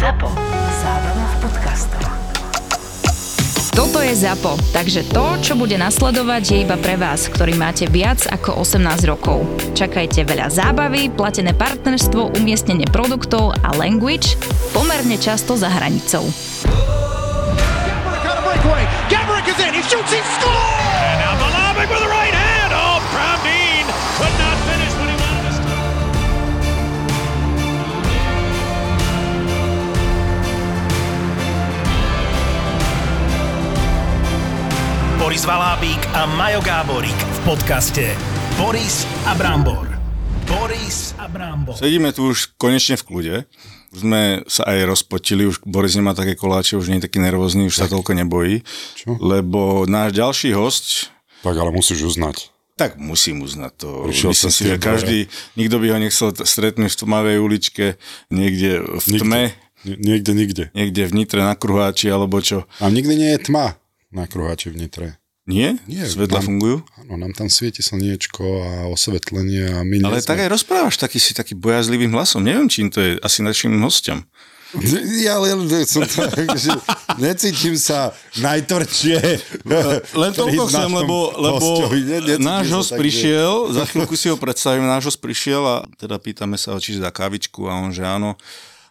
ZAPO. Zábrná v podcastov. Toto je ZAPO, takže to, čo bude nasledovať, je iba pre vás, ktorý máte viac ako 18 rokov. Čakajte veľa zábavy, platené partnerstvo, umiestnenie produktov a language pomerne často za hranicou. Gabrick is in. He shoots. He scores. Boris Valábík a Majo Gáborík v podcaste Boris a Brambor. Boris a Brambor. Sedíme tu už konečne v kľude. Už sme sa aj rozpotili, už Boris nemá také koláče, už nie je taký nervózny, už sa toľko nebojí. Čo? Lebo náš ďalší host, Tak ale musíš uznať. tak musím uznať to. Prišiel Myslím si, že každý, nikto by ho nechcel stretnúť v tmavej uličke, niekde v Nikde. tme, Ni- Niekde, nikde. niekde v Nitre na kruháči alebo čo. A nikdy nie je tma na kruháči v Nitre. Nie? Nie, Svetla nám- fungujú? Áno, nám tam svieti slniečko a osvetlenie a my Ale sme... tak aj rozprávaš taký si taký bojazlivým hlasom. Neviem, čím to je asi našim hostom. Ja len som tak, že necítim sa najtvrdšie. Len toľko chcem, lebo, lebo. Ne- náš host tak, že- prišiel, za chvíľku si ho predstavím, náš host prišiel a teda pýtame sa, či dá kávičku a on, že áno.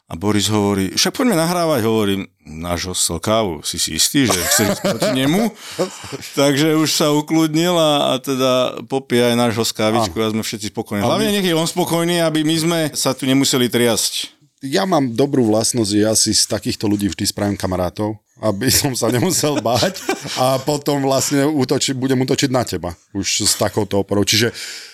A Boris hovorí, však poďme nahrávať, hovorím, náš host chcel kávu, si si istý, že chceš proti nemu? Takže už sa ukludnil a, a teda popie aj náš host kávičku a sme všetci spokojní. Hlavne nech je on spokojný, aby my sme sa tu nemuseli triasť. Ja mám dobrú vlastnosť, že ja si z takýchto ľudí vždy spravím kamarátov, aby som sa nemusel báť a potom vlastne útoči, budem útočiť na teba. Už s takouto oporou. Čiže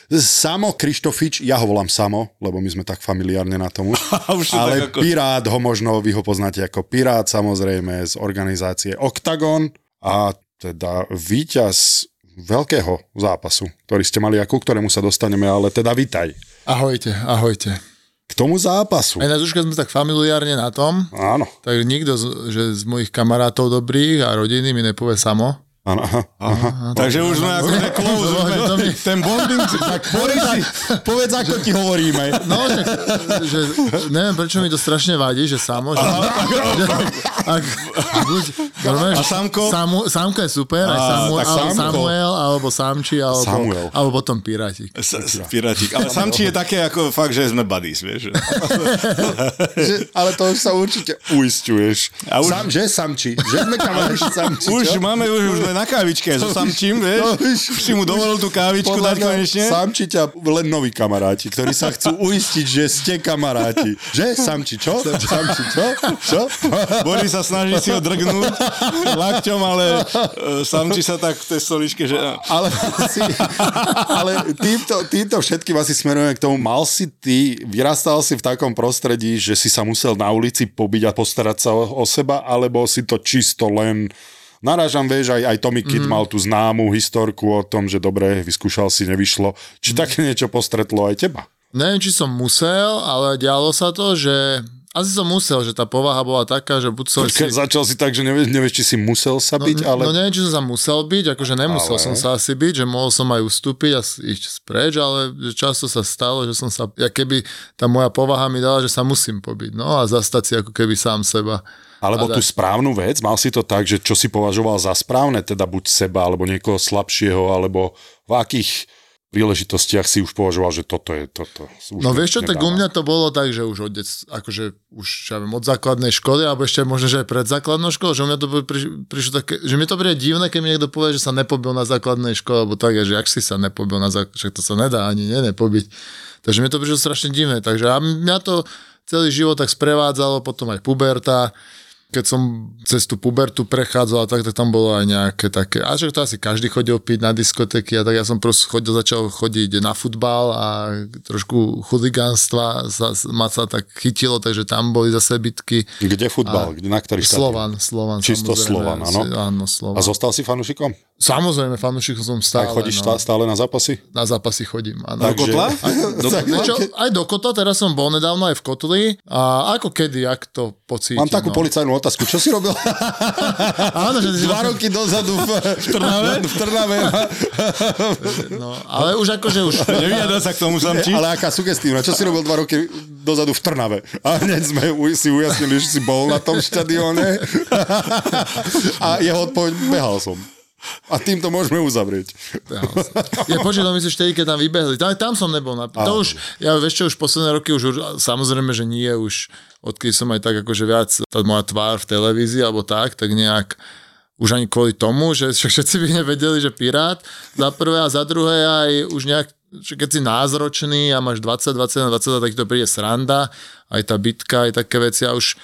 Samo Krištofič, ja ho volám Samo, lebo my sme tak familiárne na tom už. Ale tak ako- Pirát ho možno, vy ho poznáte ako Pirát samozrejme z organizácie Octagon a teda víťaz veľkého zápasu, ktorý ste mali a ku ktorému sa dostaneme, ale teda vitaj. Ahojte, ahojte. K tomu zápasu. Aj na keď sme tak familiárne na tom, Áno. tak nikto z, že z mojich kamarátov dobrých a rodiny mi nepovie samo. Áno, aha, aha. Takže už sme akože close, už sme, mi- ten bonding, tak povedz, Povedz, ako ti hovoríme. No, že, že neviem, prečo mi to strašne vadí, že samo, že, že ak, buď, rozumieš, A Samko? Samu, Samko je super, aj Samu, alebo Samko. Samuel, alebo Samči, alebo, Samuel. alebo potom Pirátik. S- Pirátik. Ale samči je také ako fakt, že sme buddies, vieš. Že, ale to už sa určite uistuješ. A už- Sam, že samči? Že sme kamaráti samči, Už máme, už, už sme na kávičke so samčím, vieš. to už- si mu dovolil tú kávičku dať konečne. Samči ťa len noví kamaráti, ktorí sa chcú uistiť, že ste kamaráti. Že? Samči, čo? Samči, čo? Čo? Boris sa snaží si ho drgnúť lakťom, ale e, samči sa tak v tej stoličke, že... Ale, asi, ale týmto, týmto všetkým asi smerujeme k tomu. Mal si ty, vyrastal si v takom prostredí, že si sa musel na ulici pobiť a postarať sa o, o seba, alebo si to čisto len Narážam, vieš, aj, aj Tommy Kid mm. mal tú známu historku o tom, že dobre, vyskúšal si, nevyšlo. Či také niečo postretlo aj teba? Neviem, či som musel, ale dialo sa to, že asi som musel, že tá povaha bola taká, že buď som Počkaj, začal si tak, že nevieš, nevieš, či si musel sa byť, ale... No neviem, či som sa musel byť, akože nemusel Ale- som sa asi byť, že mohol som aj ustúpiť a ísť spreč, ale často sa stalo, že som sa, ja keby tá moja povaha mi dala, že sa musím pobiť, no a zastať si ako keby sám seba. Alebo tú správnu vec, mal si to tak, že čo si považoval za správne, teda buď seba, alebo niekoho slabšieho, alebo v akých príležitostiach si už považoval, že toto je toto. Už No vieš čo, tak u nedávam. mňa to bolo tak, že už od dec, akože už ja viem, od základnej školy, alebo ešte možno, že aj pred základnou školou, že u mňa to pri, prišlo také, že mi to príde divné, keď mi niekto povie, že sa nepobil na základnej škole, alebo tak, že ak si sa nepobil na základnej škole, to sa nedá ani ne, nepobiť. Takže mi to prišlo strašne divné, takže a mňa to celý život tak sprevádzalo, potom aj puberta, keď som cez tú pubertu prechádzal, tak, tak tam bolo aj nejaké také, a že to asi každý chodil piť na diskotéky a tak ja som proste chodil, začal chodiť na futbal a trošku chuligánstva sa, ma sa tak chytilo, takže tam boli zase bitky. Kde futbal? Kde, na ktorý štadión? Slovan, Slovan. Čisto. Slovan, áno. Áno, Slovan. A zostal si fanúšikom? Samozrejme, fanúšik som stále. A chodíš no. stále na zápasy? Na zápasy chodím. Áno. Do kotla? Do kotla? Čo, aj do kotla, teraz som bol nedávno aj v kotli. A ako kedy, jak to pocítim. Mám takú no. policajnú otázku. Čo si robil? Áno, že si Dva roky dozadu v, v Trnave. V Trnave. No, ale už akože už... Nevyjadra sa k tomu samči? Ale aká sugestívna. Čo si robil dva roky dozadu v Trnave? A hneď sme si ujasnili, že si bol na tom štadióne. A jeho odpoveď, behal som. A týmto môžeme uzavrieť. Ja počítam, myslíš vtedy, keď tam vybehli. Tam, tam som nebol. Na... To už, ja vieš čo, už posledné roky, už, samozrejme, že nie, už odkedy som aj tak akože viac, tá moja tvár v televízii alebo tak, tak nejak už ani kvôli tomu, že všetci by nevedeli, že Pirát za prvé a za druhé aj už nejak, že keď si názročný a máš 20, 21, 22, tak to príde sranda, aj tá bitka, aj také veci a už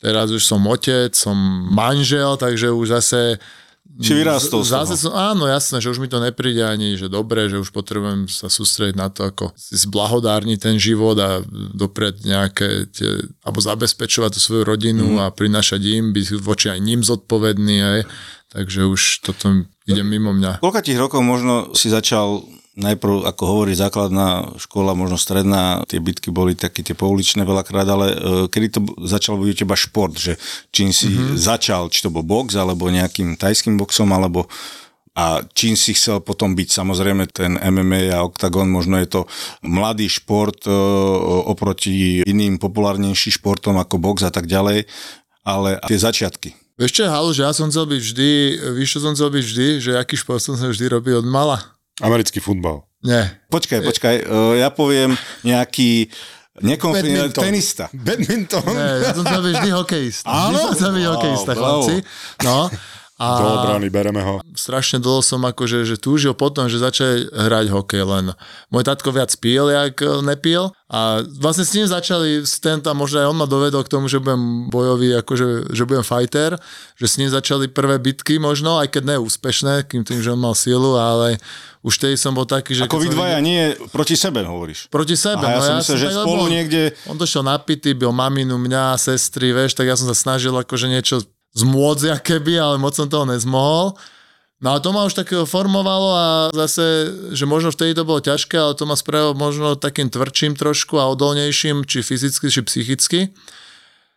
teraz už som otec, som manžel, takže už zase Či vyrástol z. Zase som, áno, jasné, že už mi to nepríde ani, že dobre, že už potrebujem sa sústrediť na to, ako si zblahodárniť ten život a dopreť nejaké tie, alebo zabezpečovať tú svoju rodinu mm. a prinašať im, byť voči aj ním zodpovedný, aj. takže už toto ide mimo mňa. Koľka tých rokov možno si začal najprv, ako hovorí, základná škola, možno stredná, tie bitky boli také tie pouličné veľakrát, ale e, kedy to začal byť u teba šport, že čím si mm-hmm. začal, či to bol box, alebo nejakým tajským boxom, alebo a čím si chcel potom byť, samozrejme ten MMA a Octagon, možno je to mladý šport e, oproti iným populárnejším športom ako box a tak ďalej, ale tie začiatky. Vieš čo, Halo, že ja som chcel byť vždy, čo som chcel byť vždy, že aký šport som sa vždy robil od mala? Americký futbal. Nie. Počkaj, počkaj, e, ja poviem nejaký Badminton. tenista. Badminton. Nie, ja som chcel vždy hokejista. Vždy Áno? som chcel byť Wow, hokejista, bravo. chlapci. No. A Do obrany, bereme ho. strašne dlho som akože že túžil potom, že začal hrať hokej len. Môj tatko viac pil, jak e, nepil a vlastne s ním začali stenta, možno aj on ma dovedol k tomu, že budem bojový, akože, že budem fighter, že s ním začali prvé bitky možno, aj keď neúspešné, kým tým, že on mal silu, ale už tedy som bol taký, že... Ako vy dvaja, videl- nie proti sebe hovoríš. Proti sebe, Aha, ja no som myslel, že tak, spolu niekde... On došiel napitý, byl maminu, mňa, sestry, vieš, tak ja som sa snažil akože niečo zmôcť, keby, ale moc som toho nezmohol. No a to ma už takého formovalo a zase, že možno vtedy to bolo ťažké, ale to ma spravilo možno takým tvrdším trošku a odolnejším, či fyzicky, či psychicky.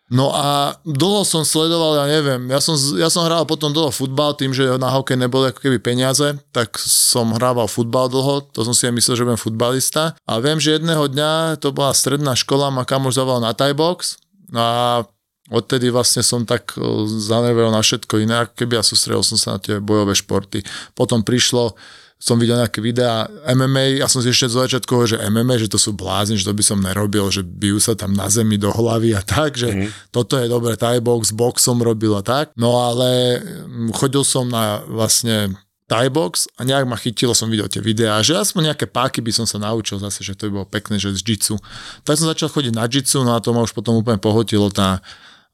No a dlho som sledoval, ja neviem, ja som, ja som hral potom dlho futbal, tým, že na hokej neboli ako keby peniaze, tak som hrával futbal dlho, to som si aj myslel, že budem futbalista. A viem, že jedného dňa, to bola stredná škola, ma kamoš zavolal na Thai box a odtedy vlastne som tak e, zaneveril na všetko iné, ako keby a sústredil som sa na tie bojové športy. Potom prišlo, som videl nejaké videá MMA, ja som si ešte zo začiatku hovoril, že MMA, že to sú blázni, že to by som nerobil, že bijú sa tam na zemi do hlavy a tak, že mm. toto je dobré, Thai box, box som robil a tak. No ale mm, chodil som na vlastne Thai box a nejak ma chytilo, som videl tie videá, že aspoň nejaké páky by som sa naučil zase, že to by bolo pekné, že z jitsu. Tak som začal chodiť na jitsu, no a to ma už potom úplne pohotilo tá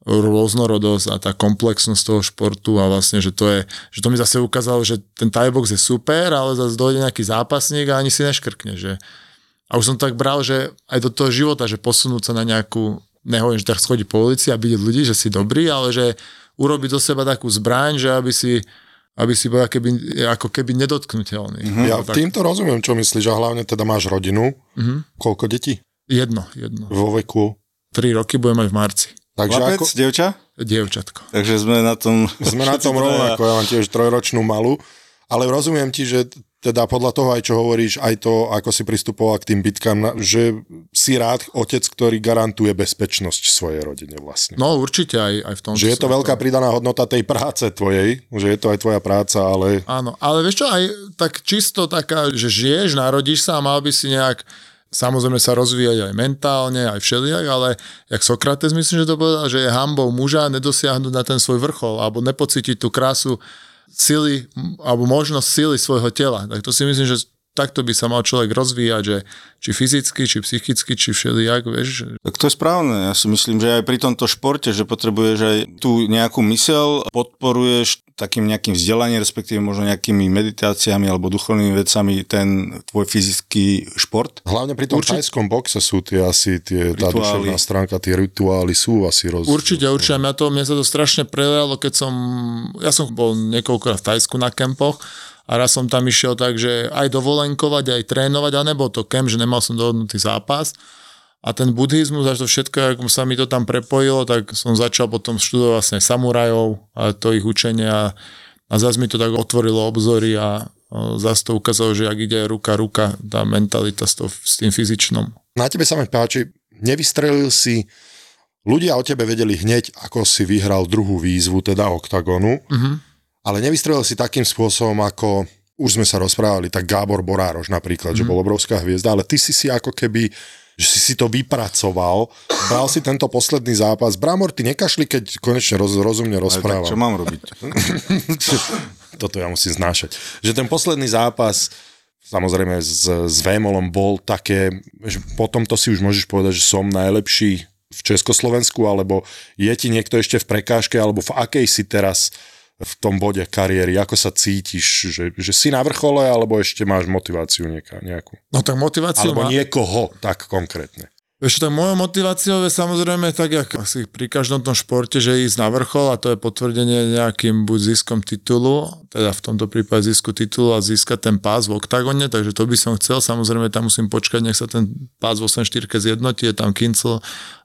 rôznorodosť a tá komplexnosť toho športu a vlastne, že to je, že to mi zase ukázalo, že ten Thai box je super, ale zase dojde nejaký zápasník a ani si neškrkne, že a už som tak bral, že aj do toho života, že posunúť sa na nejakú, nehovorím, že tak schodí po ulici a vidieť ľudí, že si dobrý, ale že urobiť do seba takú zbraň, že aby si aby si bol keby, ako keby nedotknutelný. Mm-hmm. Ja týmto rozumiem, čo myslíš, a hlavne teda máš rodinu. Mhm. Koľko detí? Jedno, jedno. Vo veku. Tri roky budem mať v marci. Takže Chlapec, ako, devča? Dievčatko. Takže sme na tom... sme na tom rovnako, ja mám tiež trojročnú malú, ale rozumiem ti, že teda podľa toho aj čo hovoríš, aj to, ako si pristupoval k tým bitkám, že si rád otec, ktorý garantuje bezpečnosť svojej rodine vlastne. No určite aj, aj v tom. Že je to veľká pridaná hodnota tej práce tvojej, že je to aj tvoja práca, ale Áno, ale vieš čo, aj tak čisto taká, že žiješ, narodíš sa a mal by si nejak samozrejme sa rozvíjať aj mentálne, aj všelijak, ale jak Sokrates myslím, že to povedal, že je hambou muža nedosiahnuť na ten svoj vrchol alebo nepocítiť tú krásu sily alebo možnosť sily svojho tela. Tak to si myslím, že takto by sa mal človek rozvíjať, že či fyzicky, či psychicky, či všelijak, vieš. Tak to je správne. Ja si myslím, že aj pri tomto športe, že potrebuješ aj tú nejakú mysel, podporuješ takým nejakým vzdelaním, respektíve možno nejakými meditáciami alebo duchovnými vecami ten tvoj fyzický šport. Hlavne pri tom Určite- tajskom boxe sú tie asi, tie, tá Rituály. duševná stránka, tie rituály sú asi roz... Určite, určite. Mňa, to, mne sa to strašne prelialo, keď som, ja som bol niekoľkokrát v Tajsku na kempoch a raz som tam išiel tak, že aj dovolenkovať, aj trénovať, a nebol to kemp, že nemal som dohodnutý zápas. A ten buddhizmus, až to všetko, ako sa mi to tam prepojilo, tak som začal potom študovať vlastne samurajov a to ich učenie a, a zase mi to tak otvorilo obzory a, zase to ukázalo, že ak ide ruka ruka, tá mentalita s, to, s tým fyzičnom. Na tebe sa mi páči, nevystrelil si, ľudia o tebe vedeli hneď, ako si vyhral druhú výzvu, teda oktagonu, Mhm. Ale nevystrelil si takým spôsobom, ako už sme sa rozprávali, tak Gábor Borároš napríklad, že bol obrovská hviezda, ale ty si si ako keby že si si to vypracoval, bral si tento posledný zápas. Bramor, ty nekašli, keď konečne roz, rozumne Ale tak rozprávam. čo mám robiť? Toto ja musím znášať. Že ten posledný zápas, samozrejme s, s Vémolom bol také, že potom to si už môžeš povedať, že som najlepší v Československu, alebo je ti niekto ešte v prekážke, alebo v akej si teraz v tom bode kariéry, ako sa cítiš, že, že si na vrchole, alebo ešte máš motiváciu nieka, nejakú. No tak motiváciu Alebo má- niekoho tak konkrétne. Vieš, tak mojou motiváciou je samozrejme tak, jak asi pri každom tom športe, že ísť na vrchol a to je potvrdenie nejakým buď ziskom titulu, teda v tomto prípade zisku titulu a získať ten pás v oktagone, takže to by som chcel. Samozrejme tam musím počkať, nech sa ten pás v 8-4 zjednotí, je tam Kincel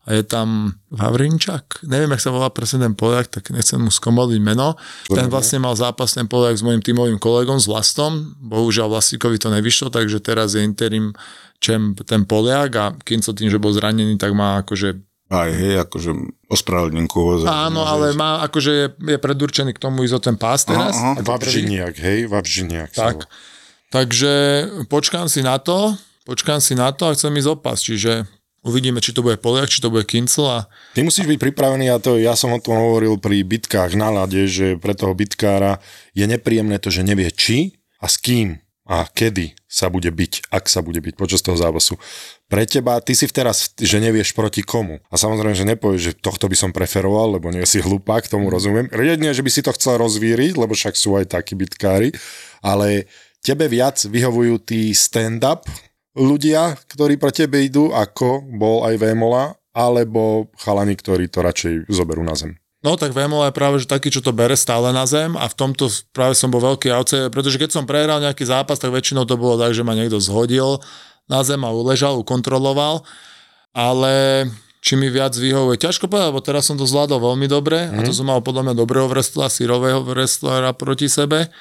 a je tam Vavrinčak. Neviem, jak sa volá presne ten Poliak, tak nechcem mu skomoliť meno. Ten vlastne mal zápas ten Poliak s mojim tímovým kolegom, s Vlastom. Bohužiaľ Vlastíkovi to nevyšlo, takže teraz je interim čem ten Poliak a Kincel tým, že bol zranený, tak má akože Aj hej, akože ospravedlňku ho. Áno, ale má, akože je, je predurčený k tomu ísť o ten pás teraz. aha. Vavžiniak, hej? Vavžiniak. sa Tak. Takže počkám si na to, počkám si na to a chcem ísť opas, čiže uvidíme, či to bude Poliak, či to bude Kincel a Ty musíš byť pripravený a to ja som o tom hovoril pri bitkách na ľade, že pre toho bitkára je nepríjemné to, že nevie či a s kým a kedy sa bude byť, ak sa bude byť počas toho zápasu. Pre teba, ty si teraz, že nevieš proti komu. A samozrejme, že nepovieš, že tohto by som preferoval, lebo nie si hlupák, tomu rozumiem. Jedne, že by si to chcel rozvíriť, lebo však sú aj takí bitkári, ale tebe viac vyhovujú tí stand-up ľudia, ktorí pre tebe idú, ako bol aj Vémola, alebo chalani, ktorí to radšej zoberú na zem. No tak Vemola je práve že taký, čo to bere stále na zem a v tomto práve som bol veľký outsider, pretože keď som prehral nejaký zápas, tak väčšinou to bolo tak, že ma niekto zhodil na zem a uležal, ukontroloval, ale či mi viac vyhovuje, ťažko povedať, lebo teraz som to zvládol veľmi dobre a to som mal podľa mňa dobrého wrestlera, sírového wrestlera proti sebe.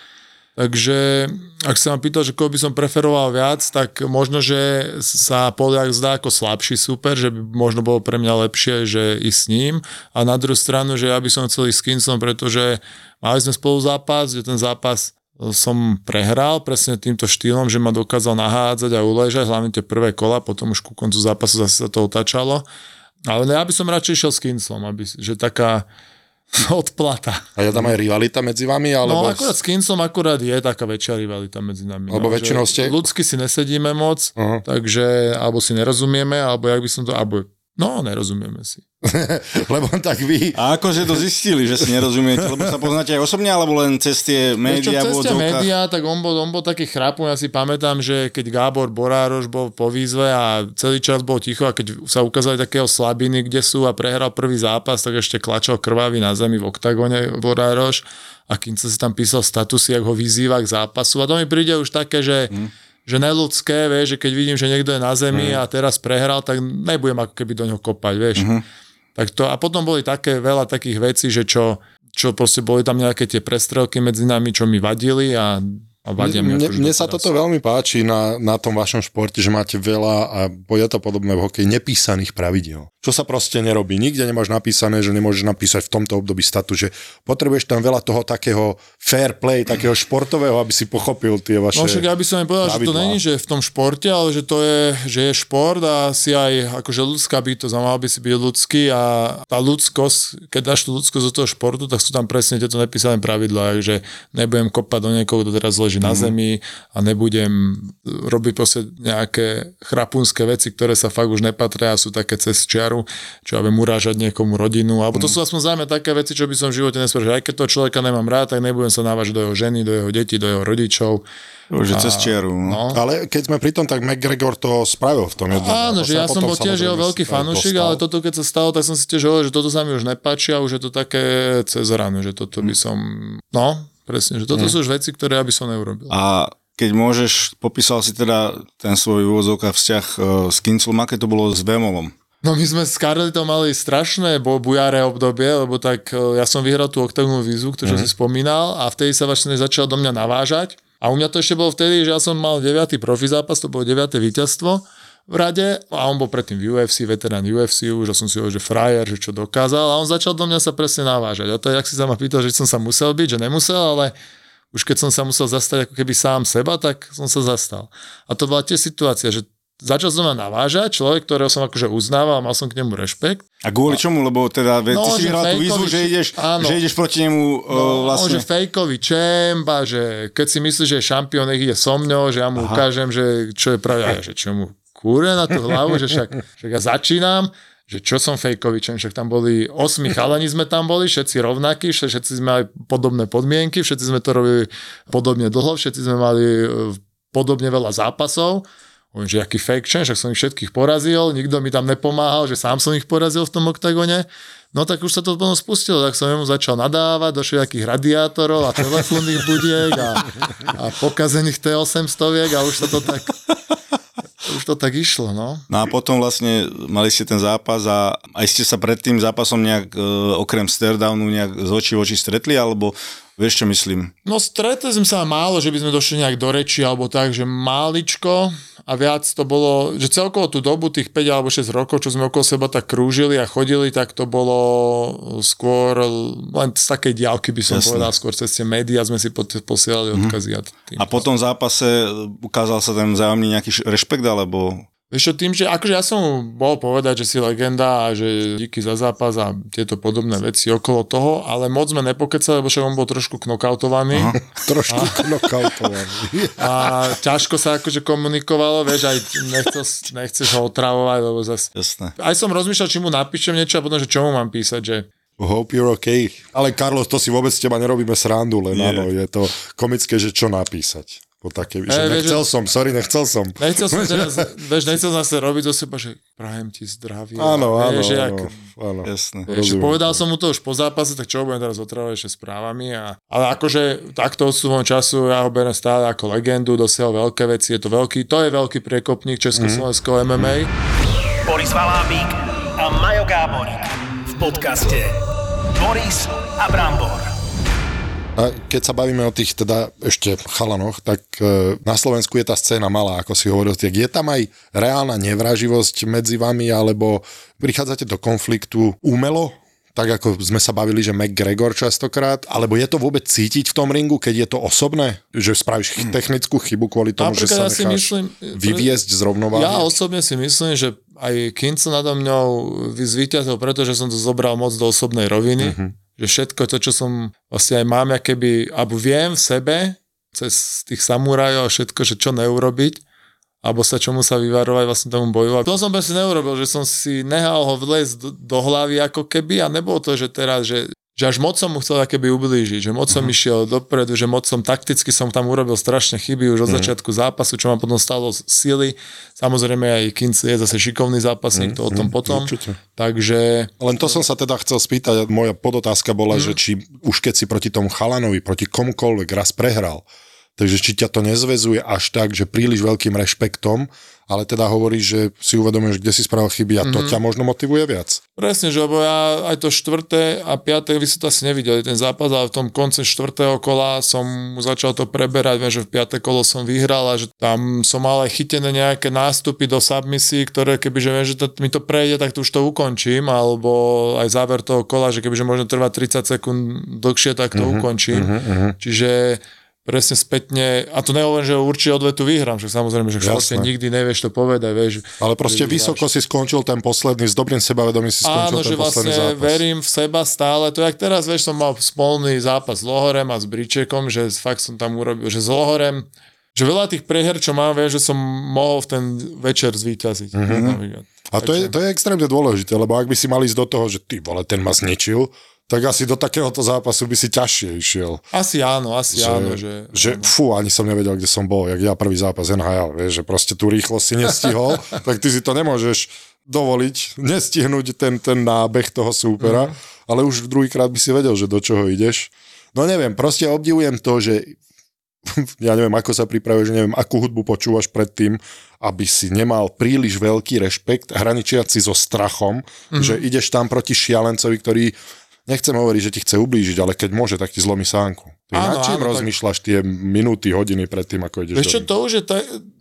Takže ak sa ma pýtal, že koho by som preferoval viac, tak možno, že sa Poliak zdá ako slabší super, že by možno bolo pre mňa lepšie, že ísť s ním. A na druhú stranu, že ja by som chcel ísť s Kinsom, pretože mali sme spolu zápas, že ten zápas som prehral presne týmto štýlom, že ma dokázal nahádzať a uležať, hlavne tie prvé kola, potom už ku koncu zápasu zase sa to otáčalo. Ale ja by som radšej išiel s Kinsom, aby, že taká odplata. A je tam aj rivalita medzi vami? Alebo... No akurát s Kinsom akurát je taká väčšia rivalita medzi nami. Lebo no, väčšinou ste- Ľudsky si nesedíme moc, Aha. takže alebo si nerozumieme, alebo jak by som to, alebo no nerozumieme si. Lebo tak vy... A akože to zistili, že si nerozumiete, lebo sa poznáte aj osobne, alebo len cez tie médiá v cez tie médiá, tak on bol, on bol taký chrápun, ja si pamätám, že keď Gábor Borároš bol po výzve a celý čas bol ticho a keď sa ukázali takého slabiny, kde sú a prehral prvý zápas, tak ešte klačal krvavý na zemi v oktagone Borároš. A kým sa si tam písal statusy, ako ho vyzýva k zápasu. A to mi príde už také, že že neludské, vieš, že keď vidím, že niekto je na zemi a teraz prehral, tak nebudem ako keby do ňoho kopať, vieš. Tak to, a potom boli také veľa takých vecí, že čo, čo proste boli tam nejaké tie prestrelky medzi nami, čo mi vadili a, a vadia. Mne, mne sa toto veľmi páči na, na tom vašom športe, že máte veľa a je to podobné v hokeji, nepísaných pravidel. Čo sa proste nerobí. Nikde nemáš napísané, že nemôžeš napísať v tomto období statu, že potrebuješ tam veľa toho takého fair play, takého športového, aby si pochopil tie vaše No však ja by som im povedal, že to pravidlá. není, že v tom športe, ale že to je, že je šport a si aj akože ľudská bytosť a mal by si byť ľudský a tá ľudskosť, keď dáš tú ľudskosť do toho športu, tak sú tam presne tieto nepísané pravidlá, že nebudem kopať do niekoho, kto teraz leží leží na zemi a nebudem robiť proste nejaké chrapunské veci, ktoré sa fakt už nepatria a sú také cez čiaru, čo ja viem urážať niekomu rodinu, alebo to sú aspoň zájme také veci, čo by som v živote nespravil, že aj keď toho človeka nemám rád, tak nebudem sa návažiť do jeho ženy, do jeho detí, do jeho rodičov. Že cez čiaru. No. No, Ale keď sme pri tom, tak McGregor to spravil v tom jednom. Áno, že zápase a ja som bol tiež jeho veľký fanúšik, ale toto keď sa stalo, tak som si tiež hovoril, že toto sa mi už nepáči a už je to také cez ranu, že toto by som, no, presne, že toto sú už veci, ktoré ja by som neurobil. A keď môžeš, popísal si teda ten svoj úvozovka vzťah e, s Kinclom, aké to bolo s Vémolom? No my sme s Karlitom mali strašné bo bujare obdobie, lebo tak e, ja som vyhral tú oktávnu výzvu, ktorú mm. si spomínal a vtedy sa vlastne začal do mňa navážať. A u mňa to ešte bolo vtedy, že ja som mal 9. profi zápas, to bolo 9. víťazstvo v rade a on bol predtým v UFC, veterán UFC, už a som si hovoril, že frajer, že čo dokázal a on začal do mňa sa presne navážať. A to je, jak si sa ma pýtal, že som sa musel byť, že nemusel, ale už keď som sa musel zastať ako keby sám seba, tak som sa zastal. A to bola tiež situácia, že začal som ma navážať, človek, ktorého som akože uznával, mal som k nemu rešpekt. A kvôli čomu? Lebo teda, veď No, ty si vyhral tú výzvu, že ideš, áno. že ideš proti nemu no, No, vlastne. On, že fejkový čemp a že keď si myslí, že je šampión, nech ide so mňou, že ja mu Aha. ukážem, že čo je pravda, že čo mu kúre na tú hlavu, že však, však ja začínam, že čo som fejkový čemp, však tam boli osmi chalani sme tam boli, všetci rovnakí, všetci sme mali podobné podmienky, všetci sme to robili podobne dlho, všetci sme mali e, podobne veľa zápasov, Hovorím, že aký fake champ, však som ich všetkých porazil, nikto mi tam nepomáhal, že sám som ich porazil v tom oktagone. No tak už sa to potom spustilo, tak som mu začal nadávať do všetkých radiátorov a telefónnych budiek a, a pokazených T800 a už sa to tak už to tak išlo, no. No a potom vlastne mali ste ten zápas a aj ste sa pred tým zápasom nejak e, okrem stairdownu nejak z očí v oči stretli, alebo vieš čo myslím? No stretli sme sa málo, že by sme došli nejak do reči alebo tak, že máličko a viac to bolo, že celkovo tú dobu tých 5 alebo 6 rokov, čo sme okolo seba tak krúžili a chodili, tak to bolo skôr len z takej diálky by som Jasné. povedal, skôr cez tie médiá sme si posielali odkazy. A, tým. A po tom zápase ukázal sa ten vzájomný nejaký rešpekt, alebo Vieš čo, tým, že akože ja som bol povedať, že si legenda a že díky za zápas a tieto podobné veci okolo toho, ale moc sme nepokecali, lebo však on bol trošku knockoutovaný. Aha. Trošku knockoutovaný. a ťažko sa akože komunikovalo, vieš, aj nechcel, nechceš ho otravovať, lebo zase... jasné. Aj som rozmýšľal, či mu napíšem niečo a potom, že čo mu mám písať, že Hope you're okay. Ale Carlos, to si vôbec s teba nerobíme srandu, len Nie. áno, je to komické, že čo napísať. Po také, že vieš, nechcel som, sorry, nechcel som. nechcel som teraz, vieš, nechcel zase robiť zo seba, že prajem ti zdravie. Áno, áno, vieš, že áno, áno. Jasné. Vieš, povedal som mu to už po zápase, tak čo budem teraz otravovať ešte správami. A, ale akože takto odstupom času ja ho beriem stále ako legendu, dosiahol veľké veci, je to veľký, to je veľký priekopník Československého MMA. Boris Valábík a Majo Gáborík v podcaste Boris a Brambor. A keď sa bavíme o tých teda ešte chalanoch, tak e, na Slovensku je tá scéna malá, ako si hovoril. Tak je tam aj reálna nevraživosť medzi vami, alebo prichádzate do konfliktu umelo? Tak ako sme sa bavili, že McGregor častokrát, alebo je to vôbec cítiť v tom ringu, keď je to osobné? Že spravíš ch- technickú chybu kvôli tomu, že sa Napríklad ja si necháš myslím- vyviesť z rovnováhy? Ja osobne si myslím, že aj Kinco nado mňou zvíťazil, pretože som to zobral moc do osobnej roviny. Mhm. Že všetko to, čo som vlastne aj mám, ja keby, alebo viem v sebe, cez tých samurajov a všetko, že čo neurobiť, alebo sa čomu sa vyvarovať vlastne tomu boju. A to som si neurobil, že som si nehal ho vlezť do, do hlavy ako keby a nebolo to, že teraz, že že až moc som mu chcel keby ublížiť, že moc som Mhm. išiel dopredu, že moc som takticky som tam urobil strašne chyby už Mhm. od začiatku zápasu, čo ma potom stalo sily. Samozrejme aj Kinc je zase šikovný zápasník, to o tom potom. Mhm. určite. Takže Len to som sa teda chcel spýtať, moja podotázka bola, mm. že či už keď si proti tomu chalanovi, proti komukoľvek raz prehral, takže či ťa to nezvezuje až tak, že príliš veľkým rešpektom, ale teda hovoríš, že si uvedomuješ, kde si spravil chyby a to mm. ťa možno motivuje viac. Presne, že lebo ja aj to štvrté a piaté, vy ste to asi nevideli ten zápas, ale v tom konce štvrtého kola som začal to preberať, viem, že v piaté kolo som vyhral a že tam som mal aj chytené nejaké nástupy do submisí, ktoré kebyže viem, že to, mi to prejde, tak to už to ukončím, alebo aj záver toho kola, že kebyže možno trvá 30 sekúnd dlhšie, tak to uh-huh, ukončím. Uh-huh. Čiže presne spätne, a to nehovorím, že určite odvetu vyhrám, že samozrejme, že športe nikdy nevieš to povedať, vieš. Ale proste že vysoko si skončil ten posledný, s dobrým sebavedomím si skončil Áno, ten že posledný vlastne zápas. verím v seba stále. To jak teraz, vieš, som mal spolný zápas s Lohorem a s Bričekom, že fakt som tam urobil, že s Lohorem, že veľa tých preher, čo mám, vieš, že som mohol v ten večer zvíťaziť. Mm-hmm. A to je, to je extrémne dôležité, lebo ak by si mali ísť do toho, že ty vole, ten ma zničil, tak asi do takéhoto zápasu by si ťažšie išiel. Asi áno, asi Že, áno. Že, že fú, ani som nevedel, kde som bol, jak ja prvý zápas NHL, vieš, že proste tú rýchlosť si nestihol, tak ty si to nemôžeš dovoliť, nestihnúť ten, ten nábeh toho súpera, mm. ale už druhýkrát by si vedel, že do čoho ideš. No neviem, proste obdivujem to, že ja neviem, ako sa pripravuješ, neviem, akú hudbu počúvaš predtým, aby si nemal príliš veľký rešpekt, hraničiaci so strachom, mm. že ideš tam proti šialencovi, ktorý nechcem hovoriť, že ti chce ublížiť, ale keď môže, tak ti zlomí sánku. Ty Áno, na čím áno, tak- rozmýšľaš tie minúty, hodiny predtým, ako ideš Vieš čo, do to už je ta,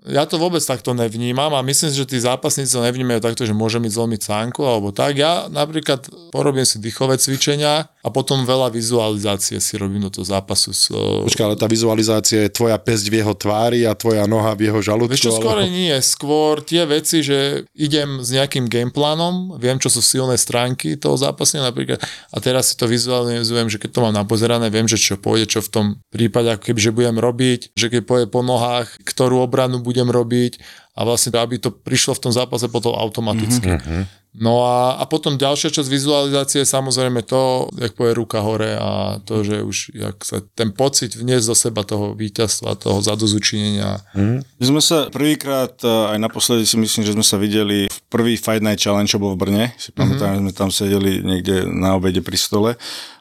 ja to vôbec takto nevnímam a myslím si, že tí zápasníci to nevnímajú takto, že môže mi zlomiť sánku alebo tak. Ja napríklad porobím si dýchové cvičenia a potom veľa vizualizácie si robím do toho zápasu. So, Počkaj, ale tá vizualizácia je tvoja pesť v jeho tvári a tvoja noha v jeho žalúdku. Vieš čo, skôr alebo... nie, skôr tie veci, že idem s nejakým gameplánom, viem, čo sú silné stránky toho zápasenia napríklad a teraz si to vizualizujem, že keď to mám napozerané, viem, že čo pôjde, čo v tom prípade, ako keby, že budem robiť, že keď pôjde po nohách, ktorú obranu budem robiť a vlastne, aby to prišlo v tom zápase potom automaticky. Mm-hmm. No a, a potom ďalšia časť vizualizácie je samozrejme to, jak poje ruka hore a to, že už jak sa ten pocit vniesť do seba toho víťazstva, toho zadozučinenia. My sme sa prvýkrát, eh, aj naposledy si myslím, že sme sa videli v prvý Fight Night Challenge, čo bol v Brne. Si pamätám, mm-hmm. sme tam sedeli niekde na obede pri stole.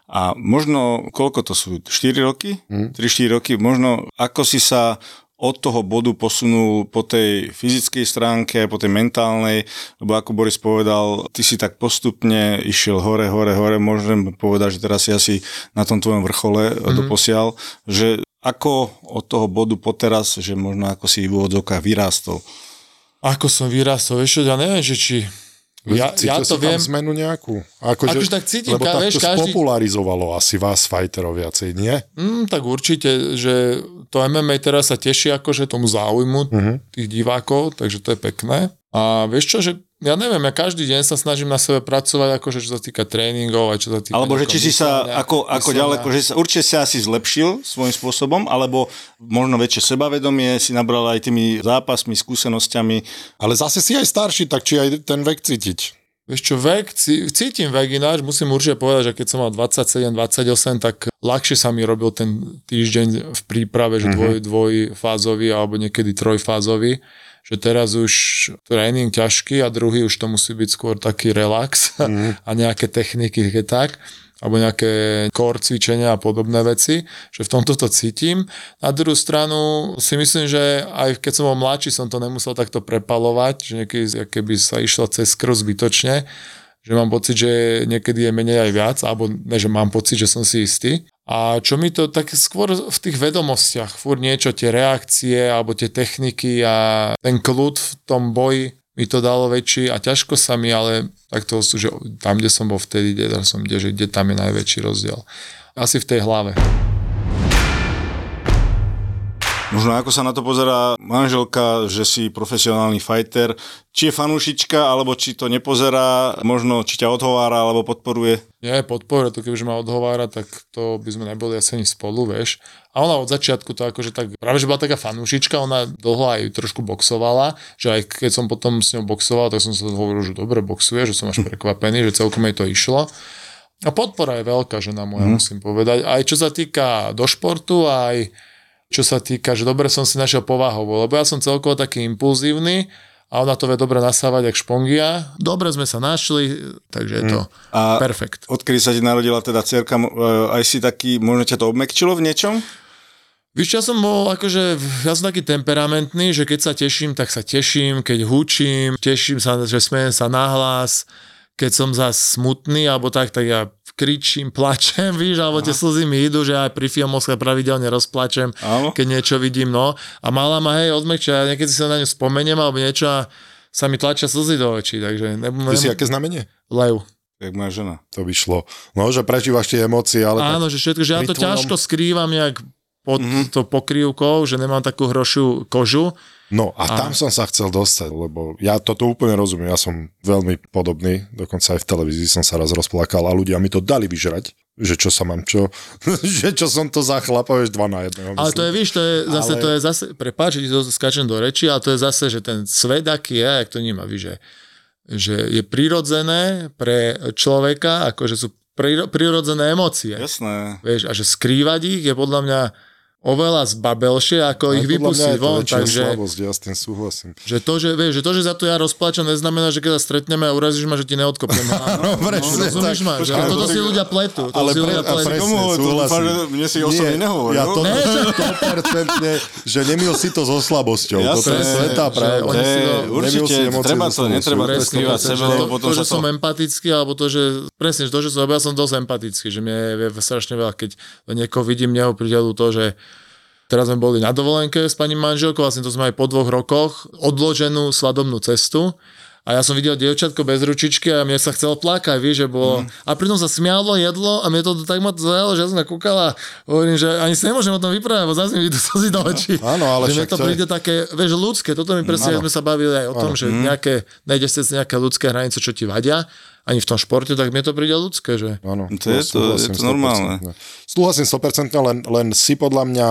A možno, koľko to sú? 4 roky? Mm. 3-4 roky. Možno, ako si sa od toho bodu posunul po tej fyzickej stránke, po tej mentálnej, lebo ako Boris povedal, ty si tak postupne išiel hore, hore, hore, môžem povedať, že teraz si asi na tom tvojom vrchole mm-hmm. doposiaľ, že ako od toho bodu po teraz, že možno ako si v úvodzovkách vyrástol. Ako som vyrastol, vieš ja neviem, že či... Ja, ja Cítil to si viem, tam zmenu nejakú? Ako, Akože tak cítim, lebo ka- tak vieš, to každý- spopularizovalo asi vás fighterov viacej, nie? mm, tak určite, že to MMA teraz sa teší akože tomu záujmu Mhm. tých divákov, takže to je pekné. A vieš čo, že ja neviem, ja každý deň sa snažím na sebe pracovať, akože čo sa týka tréningov, aj čo sa týka... Alebo že či si sa, ako, ako myslenia. ďaleko, že sa, určite sa asi zlepšil svojím spôsobom, alebo možno väčšie sebavedomie si nabral aj tými zápasmi, skúsenosťami. Ale zase si aj starší, tak či aj ten vek cítiť. Vieš čo, vek, cí- cítim vek ináč, musím určite povedať, že keď som mal 27-28, tak ľahšie sa mi robil ten týždeň v príprave, že dvoj, dvojfázový alebo niekedy trojfázový, že teraz už tréning ťažký a druhý už to musí byť skôr taký relax a nejaké techniky, keď tak alebo nejaké core cvičenia a podobné veci, že v tomto to cítim. Na druhú stranu si myslím, že aj keď som bol mladší, som to nemusel takto prepalovať, že niekedy keby sa išlo cez krv zbytočne, že mám pocit, že niekedy je menej aj viac, alebo ne, že mám pocit, že som si istý. A čo mi to tak skôr v tých vedomostiach, furt niečo, tie reakcie alebo tie techniky a ten kľud v tom boji mi to dalo väčší a ťažko sa mi, ale takto sú, že tam, kde som bol vtedy, kde som, kde, že kde tam je najväčší rozdiel. Asi v tej hlave. Možno ako sa na to pozerá manželka, že si profesionálny fighter, či je fanúšička, alebo či to nepozerá, možno či ťa odhovára, alebo podporuje. Nie, podporuje to, kebyže ma odhovára, tak to by sme neboli asi ani spolu, vieš. A ona od začiatku to akože tak, práve že bola taká fanúšička, ona dlho aj trošku boxovala, že aj keď som potom s ňou boxoval, tak som sa hovoril, že dobre boxuje, že som až prekvapený, že celkom jej to išlo. A podpora je veľká žena moja, mm. musím povedať. Aj čo sa týka do športu, aj čo sa týka, že dobre som si našiel povahovo, lebo ja som celkovo taký impulzívny a ona to vie dobre nasávať, jak špongia. Dobre sme sa našli, takže je to A perfekt. odkedy sa ti narodila teda cerka, e, aj si taký, možno ťa to obmekčilo v niečom? Víš, ja som bol akože, ja som taký temperamentný, že keď sa teším, tak sa teším, keď hučím, teším sa, že smejem sa nahlas, keď som zas smutný alebo tak, tak ja kričím, plačem, víš, alebo tie slzy mi idú, že aj pri filmoch sa pravidelne rozplačem, Áno. keď niečo vidím, no. A mala ma, hej, odmekčia, ja niekedy si sa na ňu spomeniem alebo niečo a sa mi tlačia slzy do očí, takže ne, Ty si aké znamenie? lev. Jak moja žena. To by šlo. No, že prežívaš tie emócie, ale Áno, že všetko, že ja to ťažko skrývam, jak pod mm-hmm. tou pokrývkou, že nemám takú hrošiu kožu. No a tam som sa chcel dostať, lebo ja toto úplne rozumiem, ja som veľmi podobný, dokonca aj v televízii som sa raz rozplakal a ľudia mi to dali vyžrať, že čo sa mám, čo, že čo som to za chlapa, vieš, dva na jedného. Ale to je, víš, to je zase, Ale- to je zase, prepáč, že to skáčem do reči, ale to je zase, že ten svet, aký je, jak to nemá, víš, že, že je prirodzené pre človeka, akože sú priro, prirodzené emócie. Jasné. Vieš, a že skrývať ich je podľa mňa oveľa zbabelšie, ako Aj ich to von, takže slabosť, ja s tým súhlasím. že to, že, vieš, že to, že za to ja rozplačam, neznamená, že keď sa stretneme a urazíš ma, že ti neodkopnem. No, presne rozumíš tak. ma, že, Počkaj, a toto to si ľudia pletú. To Ale si pre- ľudia pletú. presne, Komu to súhlasím. že mne si osobne nehovoril. Ja to Ne, že- 100% že nemil si to so slabosťou. Jasné, Toto je svetá pravda. to- Určite, treba to, netreba to skrývať sebe, to, lebo potom to, že som to... empatický, alebo to, že presne, že to, že som, ja som dosť empatický, že mne je strašne veľa, keď niekoho vidím, mne ho prideľu to, že teraz sme boli na dovolenke s pani manželkou, vlastne to sme aj po dvoch rokoch, odloženú svadobnú cestu a ja som videl dievčatko bez ručičky a mne sa chcelo plakať, vieš, že bolo... Mm. A pritom sa smialo, jedlo a mne to tak ma to zajalo, že ja som nakúkala, hovorím, že ani si nemôžem o tom vyprávať, bo zase mi idú slzy do očí. Áno, ale že mne však to je- príde také, vieš, ľudské, toto mi presne, Áno. sme sa bavili aj o tom, že nejaké, nájdeš si nejaké ľudské hranice, čo ti vadia, ani v tom športe, tak mne to príde ľudské, že... Áno, To je to- je to normálne. 100%. Súhlasím 100%, len, len si podľa mňa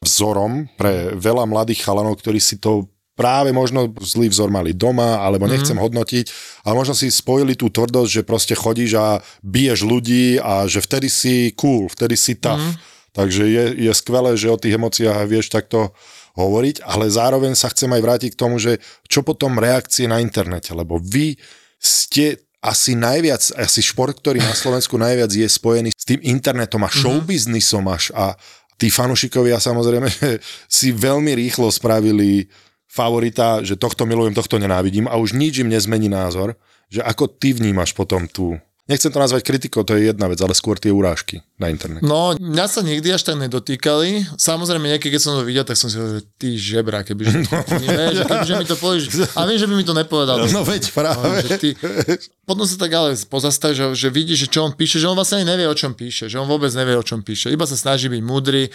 vzorom pre veľa mladých chalanov, ktorí si to práve možno zlý vzor mali doma, alebo nechcem Mhm. hodnotiť, ale možno si spojili tú tvrdosť, že proste chodíš a biješ ľudí a že vtedy si cool, vtedy si tough. Mhm. Takže je, je skvelé, že o tých emóciách vieš takto hovoriť, ale zároveň sa chcem aj vrátiť k tomu, že čo potom reakcie na internete, lebo vy ste asi najviac, asi šport, ktorý na Slovensku najviac je spojený s tým internetom a showbiznisom až a tí fanúšikovia samozrejme si veľmi rýchlo spravili favorita, že tohto milujem, tohto nenávidím a už nič im nezmení názor, že ako ty vnímaš potom tú Nechcem to nazvať kritikou, to je jedna vec, ale skôr tie urážky na internete. No, mňa sa nikdy až tak nedotýkali. Samozrejme, niekedy, keď som to videl, tak som si hovoril, že ty žebra, kebyže, vieš, kebyže mi to povieš. A viem, že by mi to nepovedal. No veď práve. Že ty, potom sa tak ale pozastav, že, že vidíš, že čo on píše, že on vlastne ani nevie, o čom píše, že on vôbec nevie, o čom píše. Iba sa snaží byť múdry,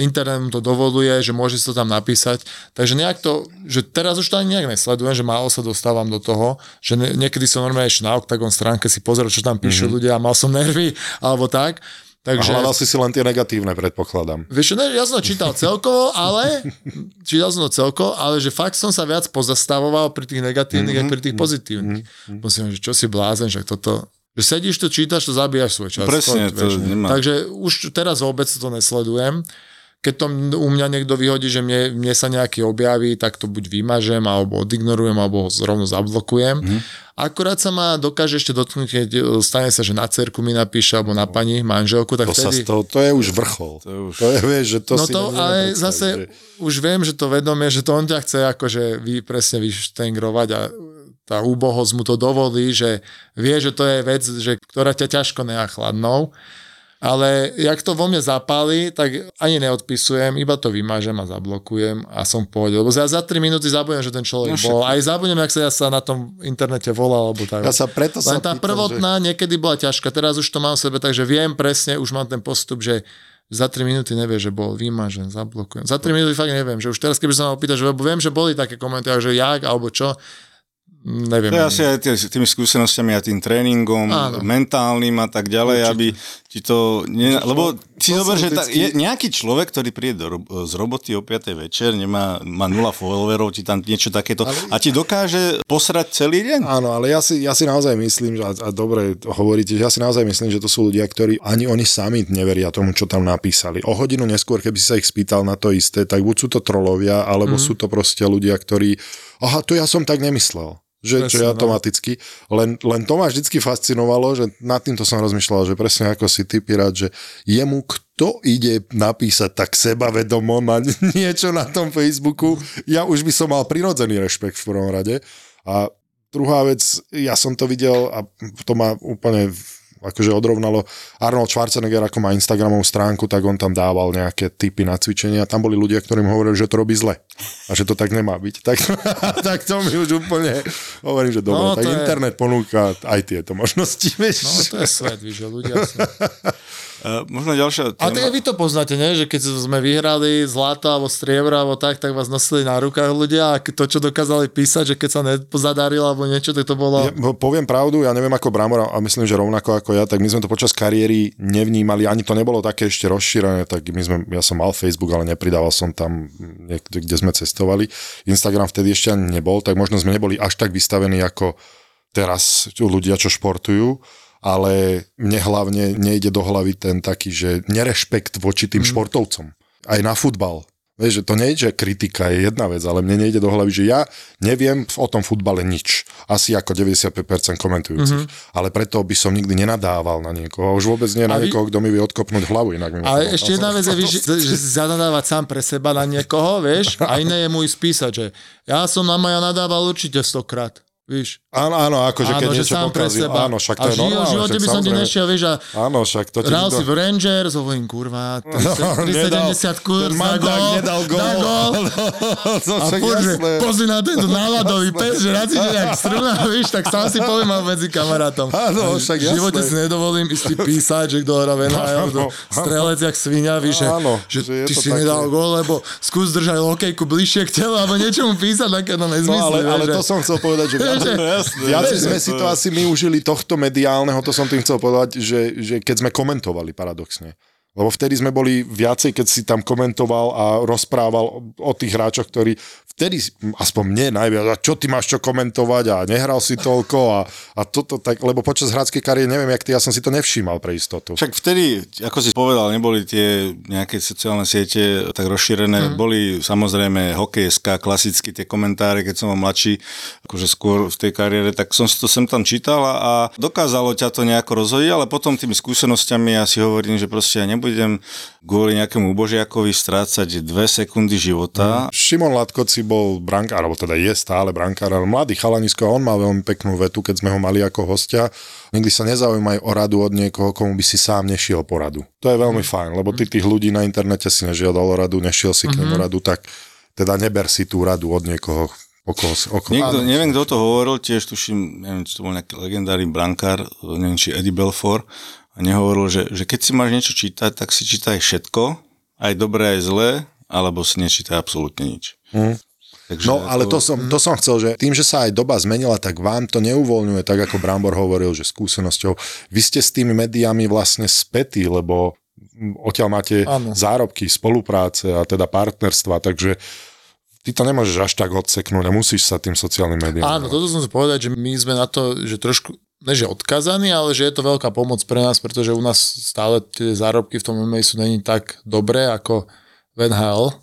internet mu to dovoluje, že môže si to tam napísať. Takže nejak to, že teraz už to ani nejak nesledujem, že málo sa dostávam do toho, že ne, niekedy som normálne ešte na Octagon stránke si pozrel, čo tam píšu mm-hmm. ľudia a mal som nervy, alebo tak. A Takže, hľadal si si len tie negatívne, predpokladám. Vieš, ne, ja som čítal celkovo, ale čítal som to celkovo, ale že fakt som sa viac pozastavoval pri tých negatívnych, mm-hmm. ako pri tých pozitívnych. Mm-hmm. Musím, že čo si blázen, že toto... Že sedíš to, čítaš to, zabíjaš svoj čas. Presne, Fakt, to nemá. Takže už teraz vôbec to nesledujem. Keď to u mňa niekto vyhodí, že mne, mne sa nejaký objaví, tak to buď vymažem, alebo odignorujem, alebo ho rovno zablokujem. Mhm. Akurát sa ma dokáže ešte dotknúť, keď e, stane sa, že na cerku mi napíše, alebo na pani manželku, tak To, sa vtedy... z toho, to je už vrchol. To, je už- to je, vieš, že to no si to, ale zase že... už viem, že to vedomie, že to on ťa chce akože vy presne vyštengrovať a tá úbohosť mu to dovolí, že vie, že to je vec, že, ktorá ťa ťažko nechá chladnou. Ale jak to vo mne zapáli, tak ani neodpisujem, iba to vymážem a zablokujem a som v pohode. Lebo ja za 3 minúty zabudnem, že ten človek No bol. Aj zabudnem, jak sa ja sa na tom internete volal. Alebo tak. Ja sa preto Len tá pýtam, prvotná niekedy bola ťažká. Teraz už to mám v sebe, takže viem presne, už mám ten postup, že za 3 minúty nevie, že bol vymažen, zablokujem. Za 3 minúty fakt neviem, že už teraz, keby sa ma opýtaš, lebo viem, že boli také komentáre, že jak alebo čo, neviem. To je asi aj tými skúsenostiami a tým tréningom, Áno. mentálnym a tak ďalej, Určite. aby ti to... Ne, lebo si zober, že ta, je nejaký človek, ktorý príde do, z roboty o 5. večer, nemá, má nula followerov, ti tam niečo takéto a ti dokáže posrať celý deň. Áno, ale ja si, ja si naozaj myslím, že, a, a dobre hovoríte, že ja si naozaj myslím, že to sú ľudia, ktorí ani oni sami neveria tomu, čo tam napísali. O hodinu neskôr, keby si sa ich spýtal na to isté, tak buď sú to trolovia, alebo mm. sú to proste ľudia, ktorí, aha, to ja som tak nemyslel. Že, čo je Presne, no. automaticky. Len, len to ma vždycky fascinovalo, že nad týmto som rozmýšľal, že presne ako si ty, Pirát, že jemu kto ide napísať tak sebavedomo na niečo na tom Facebooku, ja už by som mal prirodzený rešpekt v prvom rade. A druhá vec, ja som to videl a to ma úplne akože odrovnalo Arnold Schwarzenegger, ako má Instagramovú stránku, tak on tam dával nejaké typy na cvičenia tam boli ľudia, ktorým hovorili, že to robí zle a že to tak nemá byť. Tak, tak to mi už úplne hovorím, že dobre, No, tak je- internet ponúka aj tieto možnosti, vieš. No to je svet, že ľudia sú... Uh, možno ďalšia A tak aj vy to poznáte, nie? že keď sme vyhrali zlato alebo striebro alebo tak, tak vás nosili na rukách ľudia a to, čo dokázali písať, že keď sa nepozadarilo alebo niečo, tak to bolo... Ja poviem pravdu, ja neviem ako Bramor a myslím, že rovnako ako ja, tak my sme to počas kariéry nevnímali, ani to nebolo také ešte rozšírené, tak my sme, ja som mal Facebook, ale nepridával som tam niekde, kde sme cestovali. Instagram vtedy ešte ani nebol, tak možno sme neboli až tak vystavení ako teraz ľudia, čo športujú ale mne hlavne nejde do hlavy ten taký, že nerešpekt voči tým mm. športovcom. Aj na futbal. Vieš, že to nie je, že kritika je jedna vec, ale mne nejde do hlavy, že ja neviem o tom futbale nič. Asi ako 95% komentujúcich. Mm-hmm. Ale preto by som nikdy nenadával na niekoho. Už vôbec nie na vy... niekoho, kto mi vie odkopnúť hlavu. Inak ale ešte jedna vec je, že, že zanadávať sám pre seba na niekoho, vieš, a iné je môj spísať, že ja som na Maja nadával určite stokrát. Víš? Áno, áno, akože keď áno, niečo sám pre seba. Áno, však to a je normálne. v živote by som ti nešiel, vieš, a áno, však to ti hral si v Rangers, hovorím, kurva, 370 kurz na gol, nedal gol. Na gol. No, a furt, že pozri na tento náladový pes, že rád si ide jak struna, víš, tak sám si poviem medzi kamarátom. Áno, však V živote si nedovolím ísť písať, že kto hrá NHL, strelec jak svinia, víš, že, že, ty si nedal gol, lebo skús držať lokejku bližšie k telu, alebo niečo mu písať, také nezmysly. No, ale, ale to som chcel povedať, že viac sme si to asi my užili tohto mediálneho, to som tým chcel povedať, že, že keď sme komentovali paradoxne. Lebo vtedy sme boli viacej, keď si tam komentoval a rozprával o tých hráčoch, ktorí vtedy, aspoň mne najviac, a čo ty máš čo komentovať a nehral si toľko a, a toto tak, lebo počas hráckej kariéry, neviem jak ty, ja som si to nevšímal pre istotu. Však vtedy, ako si povedal, neboli tie nejaké sociálne siete tak rozšírené, mm. boli samozrejme hokejská, klasicky tie komentáre, keď som bol mladší, akože skôr v tej kariére, tak som si to sem tam čítal a dokázalo ťa to nejako rozhodiť, ale potom tými skúsenosťami ja si hovorím, že proste ja nebudem kvôli nejakému božiakovi strácať dve sekundy života. Mm. Šimon Latkoci bol brankár, alebo teda je stále brankár, ale mladý chalanisko a on mal veľmi peknú vetu, keď sme ho mali ako hostia. Nikdy sa nezaujímaj o radu od niekoho, komu by si sám nešiel po radu. To je veľmi mm. fajn, lebo ty tých ľudí na internete si nežiadal o radu, nešiel si k nemu mm-hmm. radu, tak teda neber si tú radu od niekoho, okolo, okolo. Niekto, neviem, kto to hovoril, tiež tuším, neviem, či to bol nejaký legendárny brankár, neviem, či Eddie Belfort, a nehovoril, že, že keď si máš niečo čítať, tak si čítaj všetko, aj dobré, aj zlé, alebo si nečítaj absolútne nič. Mm. Takže no, ale to, to, som, to som chcel, že tým, že sa aj doba zmenila, tak vám to neuvoľňuje, tak ako Brambor hovoril, že skúsenosťou. Vy ste s tými médiami vlastne spätí, lebo odtiaľ máte ano. zárobky, spolupráce a teda partnerstva, takže ty to nemôžeš až tak odseknúť a musíš sa tým sociálnym médiám. Áno, toto som sa povedať, že my sme na to, že trošku ne že odkazaní, ale že je to veľká pomoc pre nás, pretože u nás stále tie zárobky v tom MMA sú není tak dobré ako v NHL.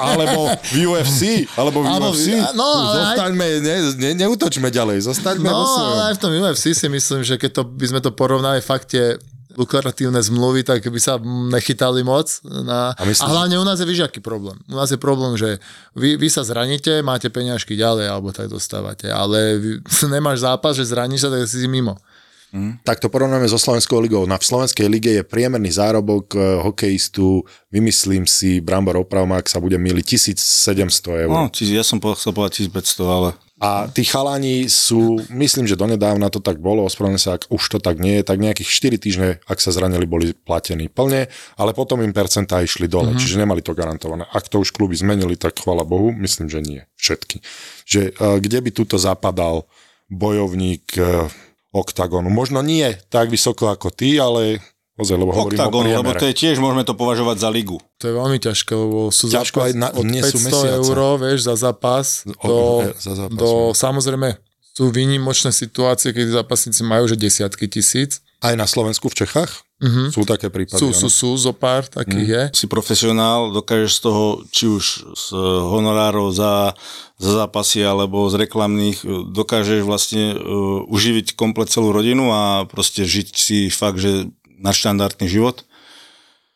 alebo v UFC, alebo v alebo, UFC. No, zostaňme, ne, ne, neutočme ďalej, zostaňme No, ale aj v tom UFC si myslím, že keď to, by sme to porovnali fakt tie lukratívne zmluvy, tak by sa nechytali moc. Na... A, myslím, a hlavne u nás je, víš, aký problém. U nás je problém, že vy, vy sa zraníte, máte peňažky ďalej, alebo tak dostávate, ale vy, nemáš zápas, že zraníš sa, tak si mimo. Mm. Tak to porovnáme so Slovenskou ligou. Na Slovenskej lige je priemerný zárobok eh, hokejistu, vymyslím si, Brambor opravom, ak sa bude miliť, 1700 eur. No, ja som chcel povedať 1500, ale... A tí chalani sú, myslím, že donedávna to tak bolo, ospravedlňujem sa, ak už to tak nie je, tak nejakých 4 týždne, ak sa zranili, boli platení plne, ale potom im percentá išli dole, mm-hmm. čiže nemali to garantované. Ak to už kluby zmenili, tak chvala Bohu, myslím, že nie. Všetky. Že uh, kde by tuto zapadal bojovník oktagonu. Možno nie tak vysoko ako ty, ale Ozaj, lebo Oktagon, lebo to je tiež, môžeme to považovať za ligu. To je veľmi ťažké, lebo sú Ťažko aj na, od nie 500 sú eur, vieš, za zápas. Do, e, za zápas, do, no. samozrejme, sú výnimočné situácie, keď zápasníci majú že desiatky tisíc. Aj na Slovensku, v Čechách? Uh-huh. Sú také prípady. Sú, sú, sú, zo pár takých uh-huh. je. Si profesionál, dokážeš z toho, či už z honorárov za, za zápasy alebo z reklamných, dokážeš vlastne uh, uživiť komplet celú rodinu a proste žiť si fakt, že nadštandardný život?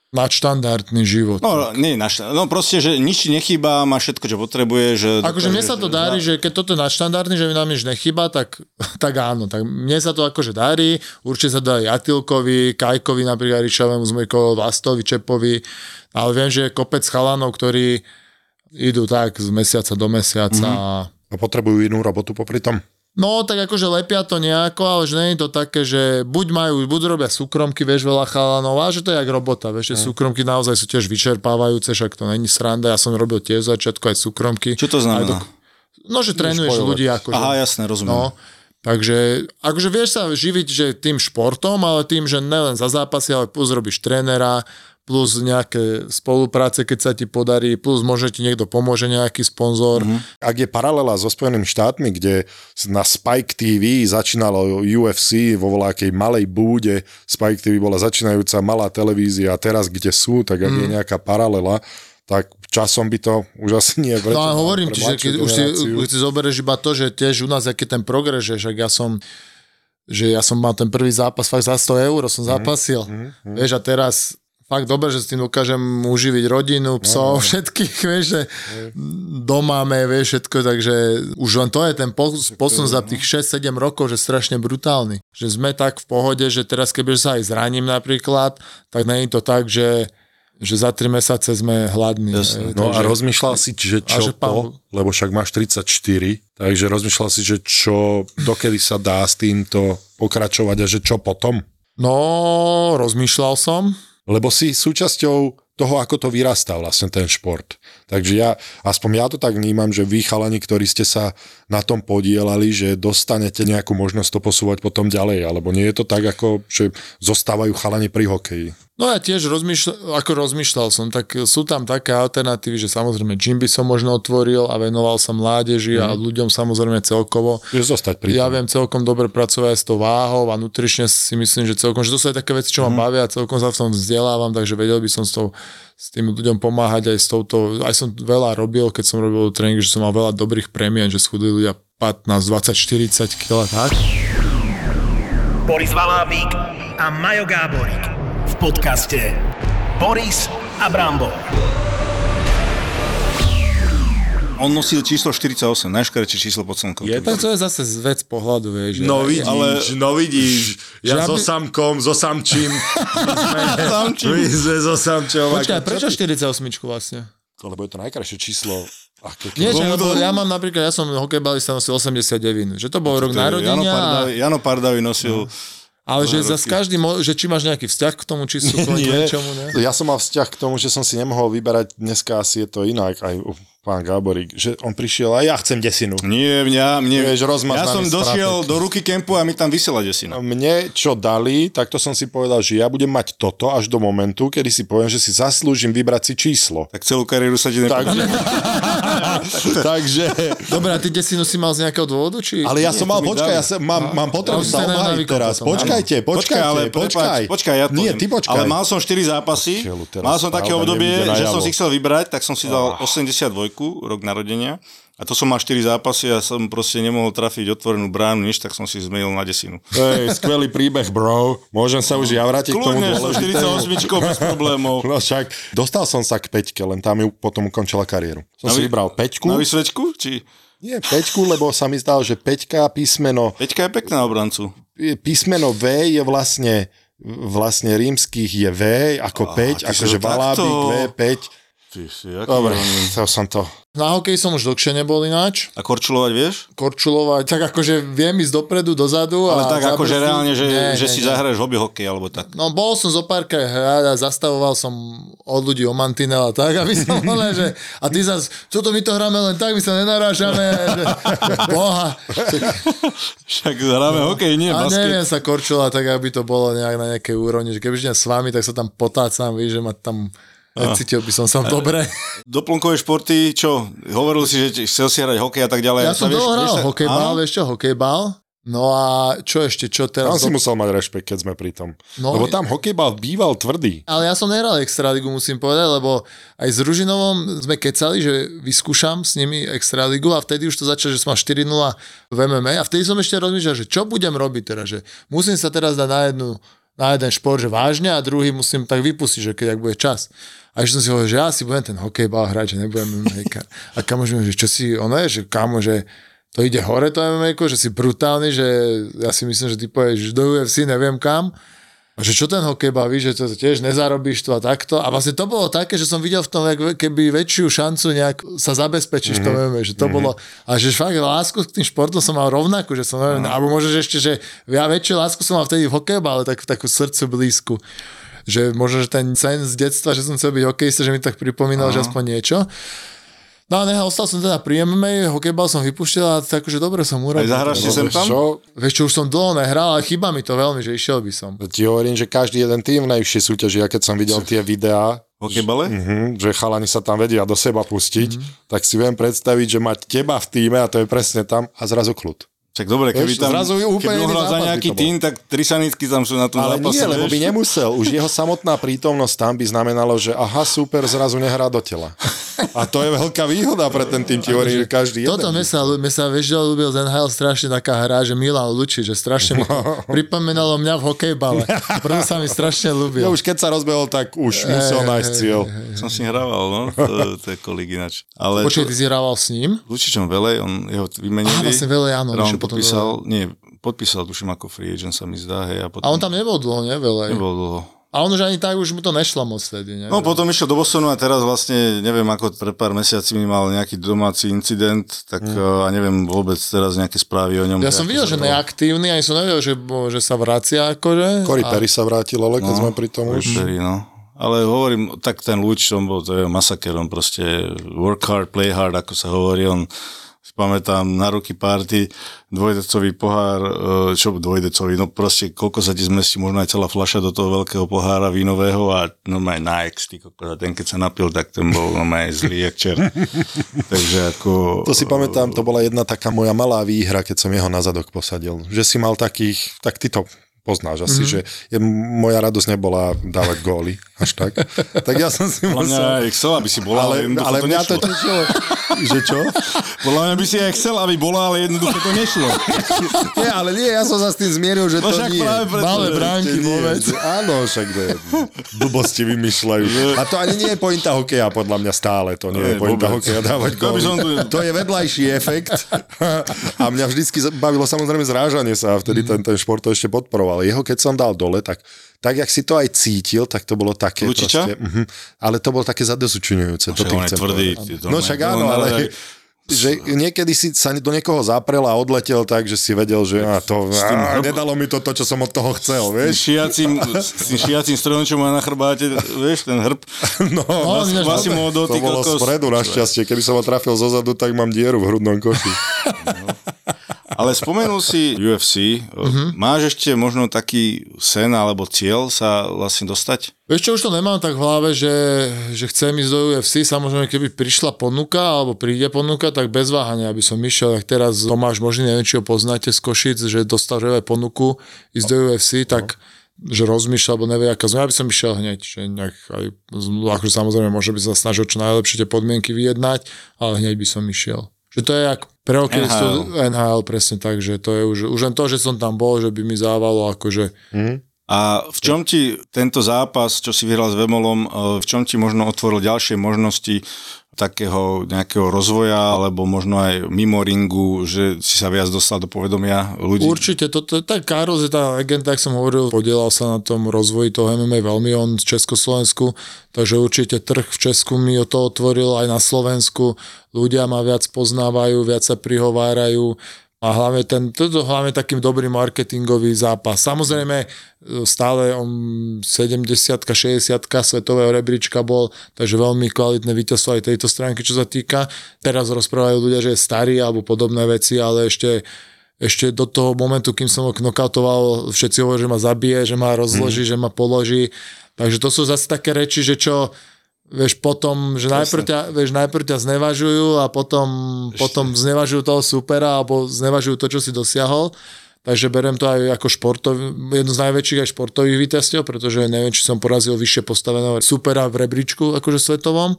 Nadštandardný život. No, nie, naš, no proste, že nič nechýba, má všetko, čo potrebuje. Že akože mne sa to darí, že keď toto je nadštandardný, že mi nám nič nechýba, tak, tak áno. Tak mne sa to akože darí, určite sa to aj Atilkovi, Kajkovi napríklad Ričovému, Zmojkovi, Vastovi, Čepovi, ale viem, že je kopec chalanov, ktorí idú tak z mesiaca do mesiaca. Mm-hmm. A potrebujú inú robotu popri tom? No, tak akože lepia to nejako, ale že nie je to také, že buď majú, buď robia súkromky, vieš, veľa chalanov, a že to je jak robota, vieš, že súkromky naozaj sú tiež vyčerpávajúce, však to není sranda, ja som robil tiež začiatku aj súkromky. Čo to znamená? Aj do- No, že trénuješ ľudí akože. Aha, jasné, rozumiem. No, takže akože vieš sa živiť, že tým športom, ale tým, že nelen za zápasy, ale plus robíš trénera, plus nejaké spolupráce, keď sa ti podarí, plus možno ti niekto pomôže, nejaký sponzor. Mm-hmm. Ak je paralela so Spojenými štátmi, kde na Spike TV začínalo UFC vo voľakej malej búde, Spike TV bola začínajúca malá televízia a teraz kde sú, tak ak mm. je nejaká paralela, tak časom by to už asi nie je No ale hovorím pre ti, že keď už si, už si zoberieš iba to, že tiež u nás, aký ten progres, že však ja som že ja som mal ten prvý zápas fakt za 100 eur, som zapasil. Mm, vieš, a teraz fakt dobre, že s tým dokážem uživiť rodinu, psov, no, všetkých, vieš, že doma máme, vieš, všetko, takže už len to je ten pos- posun za tých 6-7 rokov, že strašne brutálny. Že sme tak v pohode, že teraz keby sa aj zraním napríklad, tak je to tak, že že za 3 mesiace sme hladní. Jasne. No a rozmýšľal si, že čo že pán- po, lebo však máš 34, takže rozmýšľal si, že čo, dokedy sa dá s týmto pokračovať a že čo potom? No, rozmýšľal som. Lebo si súčasťou toho, ako to vyrastá vlastne ten šport. Takže ja, aspoň ja to tak vnímam, že vy chalani, ktorí ste sa na tom podielali, že dostanete nejakú možnosť to posúvať potom ďalej, alebo nie je to tak, ako že zostávajú chalani pri hokeji. No ja tiež rozmýšľal, ako rozmýšľal som, tak sú tam také alternatívy, že samozrejme gym by som možno otvoril a venoval sa mládeži a ľuďom samozrejme celkovo. Zostať pri Ja viem celkom dobre pracovať aj s tou váhou a nutrične si myslím, že celkom, že to sú aj také veci, čo ma bavia a celkom sa v tom vzdelávam, takže vedel by som s, tou, s tým ľuďom pomáhať aj s touto, aj som veľa robil, keď som robil tréning, že som mal veľa dobrých premien, že schudli ľudia 15, 20, 40 kg, tak. Boris Valábík a Majo Gáborík podcaste Boris a Brambor. On nosil číslo 48, najškarečšie číslo pod slnkom. Je Tak to je zase vec pohľadu, vieš. že- No vidíš, Ale- no vidíš, ja Že so aby- samkom, so samčím, my sme so samčom. Počkaj, prečo 48 vlastne? Lebo je to najkrajšie číslo. Aké, Nie, že, lebo to- ja mám napríklad, ja som hokejbalista nosil 89, že to bol rok To Jano narodenia, Pardavi, a, Jano Pardavi nosil... ale že za každý, že či máš nejaký vzťah k tomu číslu, k Nie. niečomu, ne? Ja som mal vzťah k tomu, že som si nemohol vyberať, dneska asi je to inak, aj pán Gáborík, že on prišiel a ja chcem desinu. Nie, mňa, mne, Vieš, rozmaznaný ja som došiel do ruky kempu a mi tam vysela desina. Mne čo dali, tak to som si povedal, že ja budem mať toto až do momentu, kedy si poviem, že si zaslúžim vybrať si číslo. Tak celú kariéru sa ti. Takže, takže Dobre, a ty desinu si mal z nejakého dôvodu, či... ale ja Nie, som mal, počkaj, ja sa, mám, mám potrebu No, sa obhájiť teraz. potom, Počkajte, počkajte, Počkaj, ale počkaj. počkaj, ja Nie, ty počkaj. Ale mal som 4 zápasy, mal som také obdobie, že som si chcel vybrať, tak som si dal 82, rok narodenia. A to som mal 4 zápasy a som proste nemohol trafiť otvorenú bránu, nič, tak som si zmenil na desinu. Hej, skvelý príbeh, bro. Môžem sa už ja vrátiť k tomu Kľudne, dôležitému. 48 bez problémov. No však, dostal som sa k peťke, len tam ju potom ukončila kariéru. Som Na si vy- vybral peťku. Na vysvečku? Či... Nie, peťku, lebo sa mi zdal, že peťka písmeno, Peťka je pekná obrancu. písmeno V je vlastne vlastne rímskych je V ako 5, ty si akože Valábik V, 5. Ty si, aký Dobre, chcel som to. Na hokej som už dlhšie nebol ináč. A korčulovať vieš? Korčulovať, tak akože viem ísť dopredu, dozadu. Ale a tak akože reálne, že, Nie, že nie, si nie. zahraješ hobby hokej alebo tak. No bol som zo párkrát hrať a zastavoval som od ľudí o mantinel a tak, aby som bol, že a ty zas, čo to my to hráme len tak, my sa nenarážame, že, boha. Však hráme hokej, nie A basket. neviem sa korčula tak, aby to bolo nejak na nejakej úrovni, že keby idem s vami, tak sa tam potácam, víš, že ma tam necítil by som sa dobre. Doplnkové športy, čo? Hovoril si, že chcel si hrať hokej a tak ďalej. Ja som dlho hral vieš sa- hokejbal, vieš čo, hokejbal. No a čo ešte, čo Tam teraz? si musel mať rešpekt, keď sme pri tom. No, Lebo tam hokejbal býval tvrdý. Ale ja som nehral Extraligu, musím povedať, lebo aj s Ružinovom sme kecali, že vyskúšam s nimi Extraligu a vtedy už to začalo, že som mal 4-0 v MMA a vtedy som ešte rozmýšľal, že čo budem robiť teraz, že musím sa teraz dať na jednu na jeden šport, že vážne a druhý musím tak vypustiť, že keď ak bude čas. A ešte som si hovoril, že ja si budem ten hokejbal hrať, že nebudem MMA. A kamo, že, že čo si, ono je, že kamo, že to ide hore to MMA, že si brutálny, že ja si myslím, že ty povieš do UFC, neviem kam. A že čo ten hokej baví, že to tiež nezarobíš to a takto. A vlastne to bolo také, že som videl v tom keby väčšiu šancu nejak sa zabezpečiť v tom MMA, že to bolo, a že fakt lásku k tým športom som mal rovnakú, že som, neviem, alebo možno, že ešte, že ja väčšiu lásku som mal vtedy v hokejbale, tak takú srdcu blízku. Že možno, že ten sen z detstva, že som chcel byť hokejista, že mi tak pripomínal, že aspoň niečo. No a nechal, ostal som teda pri MMA, hokejbal som vypúšťal a tak, že dobre som Aj urobil. zahráš si sem tam? Čo? Vieš čo, už som dlho nehral, ale chýba mi to veľmi, že išiel by som. Ti hovorím, že každý jeden tým v najvyššej súťaži, a keď som videl tie videá, Hokejbale? Mhm, že chalani sa tam vedia do seba pustiť, tak si viem predstaviť, že mať teba v týme a to je presne tam a zrazu kľud. Čak dobre, keby tam zrazu úplne keby za nejaký tým, tak tri sanitky tam sú na tom Ale zápase. nie, lebo by nemusel. Už jeho samotná prítomnosť tam by znamenalo, že aha, super, zrazu nehrá do tela. A to je veľká výhoda pre ten tým, ti hovorím, že každý jeden. Toto sa, mne sa vieš, že ľúbil z NHL strašne taká hra, že Milan Luči, že strašne mi to pripomínalo mňa v hokejbale. Preto sa mi strašne ľúbil. No už keď sa rozbehol, tak už musel nájsť cieľ. Som si hrával, no, to, to je ináč. Ale Počkej, ty si hrával s ním? Lučičom Velej, on jeho vymenili. Á, vlastne Velej, áno, podpísal, nie, podpísal tuším ako free agent sa mi zdá, hej, a potom A on tam nebol dlho, ne? Veľa. nebol dlho. A on už ani tak, už mu to nešlo moc vtedy, ne? No potom išiel do Bostonu a teraz vlastne, neviem, ako pred pár mesiacmi mal nejaký domáci incident, tak mm. a neviem vôbec teraz nejaké správy o ňom. Ja som videl, že to- neaktívny, ani som nevedel, že, že sa vracia akože. Cory A- Perry sa vrátil, ale keď sme pri tom už. Perry, no. Ale hovorím, tak ten Luč, on bol, to je masaker, on proste work hard, play hard, ako sa hovorí, on si pamätám na ruky party, dvojdecový pohár, e, čo dvojdecový, no proste koľko sa ti zmestí, možno aj celá fľaša do toho veľkého pohára vínového a no aj na ex, ty kokos, a ten keď sa napil, tak ten bol no aj zlý jak čert. Takže ako... To si pamätám, to bola jedna taká moja malá výhra, keď som jeho na zadok posadil. Že si mal takých, tak ty to poznáš asi, mm-hmm. že je, moja radosť nebola dávať góly, až tak. tak ja som si Podľa mňa musel... aj chcel, aby si bola, ale, Ale, jednoducho ale to mňa to nešlo. tešilo. že čo? Podľa mňa by si aj chcel, aby bola, ale jednoducho to nešlo. Nie, ale nie, ja som sa s tým zmieril, že No to však nie. práve preto, Malé bránky vôbec. Áno, však to je, blbosti vymýšľajú. A to ani nie je pointa hokeja, podľa mňa stále. To nie je Nie, pointa vôbec. hokeja dávať To góly. tu- To je vedľajší efekt. A mňa vždycky bavilo samozrejme zrážanie sa a vtedy ten, ten šport to ešte podporoval. Jeho keď som dal dole, tak tak, jak si to aj cítil, tak to bolo také Lučiča? proste... Uh-huh, ale to bolo také zadesučujúce. to Však tým on je tvrdý. to No však to áno, má- ale že niekedy si sa do niekoho zaprel a odletel tak, že si vedel, že a to, a, nedalo mi to to, čo som od toho chcel, S vieš? šiacím, s tým šiacím strojom, čo má na chrbáte, vieš, ten hrb. No, No, mu ho to dotyk bolo spredu našťastie. Keby som ho trafil zozadu, tak mám dieru v hrudnom koši. Ale spomenul si UFC. Uh-huh. Máš ešte možno taký sen alebo cieľ sa vlastne dostať? Vieš čo, už to nemám tak v hlave, že, že chcem ísť do UFC, samozrejme keby prišla ponuka, alebo príde ponuka, tak bez váhania by som išiel, ak teraz Tomáš možný, neviem, či ho poznáte z Košic, že dostal ponuku ísť do UFC, tak že rozmýšľa, alebo nevie, aká zmena, by som išiel hneď, že nejak aj, akože samozrejme, možno by sa snažil čo najlepšie tie podmienky vyjednať, ale hneď by som išiel. Že to je jak pre hokejistu NHL. NHL, presne tak, že to je už, už len to, že som tam bol, že by mi závalo akože A v čom ti tento zápas, čo si vyhral s Vemolom, e, v čom ti možno otvoril ďalšie možnosti takého nejakého rozvoja, alebo možno aj mimo ringu, že si sa viac dostal do povedomia ľudí? Určite, toto, tak Karol je tá legenda, jak som hovoril, podielal sa na tom rozvoji toho MMA veľmi, on z Československu, takže určite trh v Česku mi o to otvoril aj na Slovensku, ľudia ma viac poznávajú, viac sa prihovárajú a hlavne ten, toto hlavne takým dobrý marketingový zápas. Samozrejme, stále on 70 60 svetového rebríčka bol, takže veľmi kvalitné víťazstvo aj tejto stránky, čo sa týka. Teraz rozprávajú ľudia, že je starý alebo podobné veci, ale ešte ešte do toho momentu, kým som ho knockoutoval, všetci hovorí, že ma zabije, že ma rozloží, mm. že ma položí. Takže to sú zase také reči, že čo, vieš, potom, že najprv ťa, vieš, najprv ťa znevažujú a potom, potom znevažujú toho supera alebo znevažujú to, čo si dosiahol. Takže berem to aj ako športov, jedno z najväčších aj športových víťazstiev, pretože neviem, či som porazil vyššie postaveného supera v rebríčku, akože svetovom.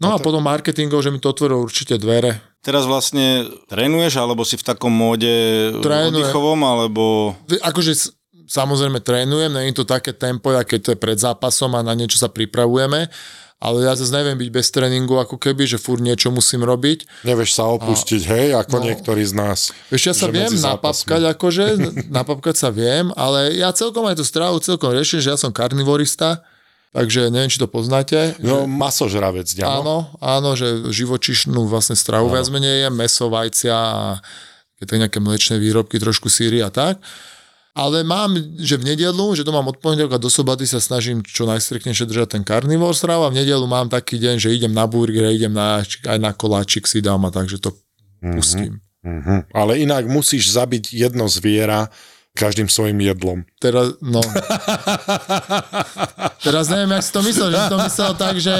No a potom marketingov, že mi to otvorilo určite dvere. Teraz vlastne trénuješ, alebo si v takom móde oddychovom, alebo... akože samozrejme trénujem, není to také tempo, aké to je pred zápasom a na niečo sa pripravujeme, ale ja zase neviem byť bez tréningu ako keby, že furt niečo musím robiť. Nevieš sa opustiť, hej, ako No. niektorí z nás. Vieš, ja sa Že viem napapkať, akože, napapkať sa viem, ale ja celkom aj tú stravu celkom riešim, že ja som karnivorista, takže neviem, či to poznáte. No, masožravec, ďa, no. Áno, áno, že živočišnú vlastne stravu viac menej je, meso, vajcia a keď tak nejaké mliečne výrobky, trošku síry a tak. Ale mám, že v nedelu, že to mám od pondelka do soboty sa snažím čo najstriknejšie držať ten karnivor strav a v nedelu mám taký deň, že idem na burger, idem na, aj na koláčik si dám a takže to pustím. Mhm. Ale inak musíš zabiť jedno zviera každým svojim jedlom. Teraz, no. Teraz neviem, jak si to myslel, že si to myslel tak, že,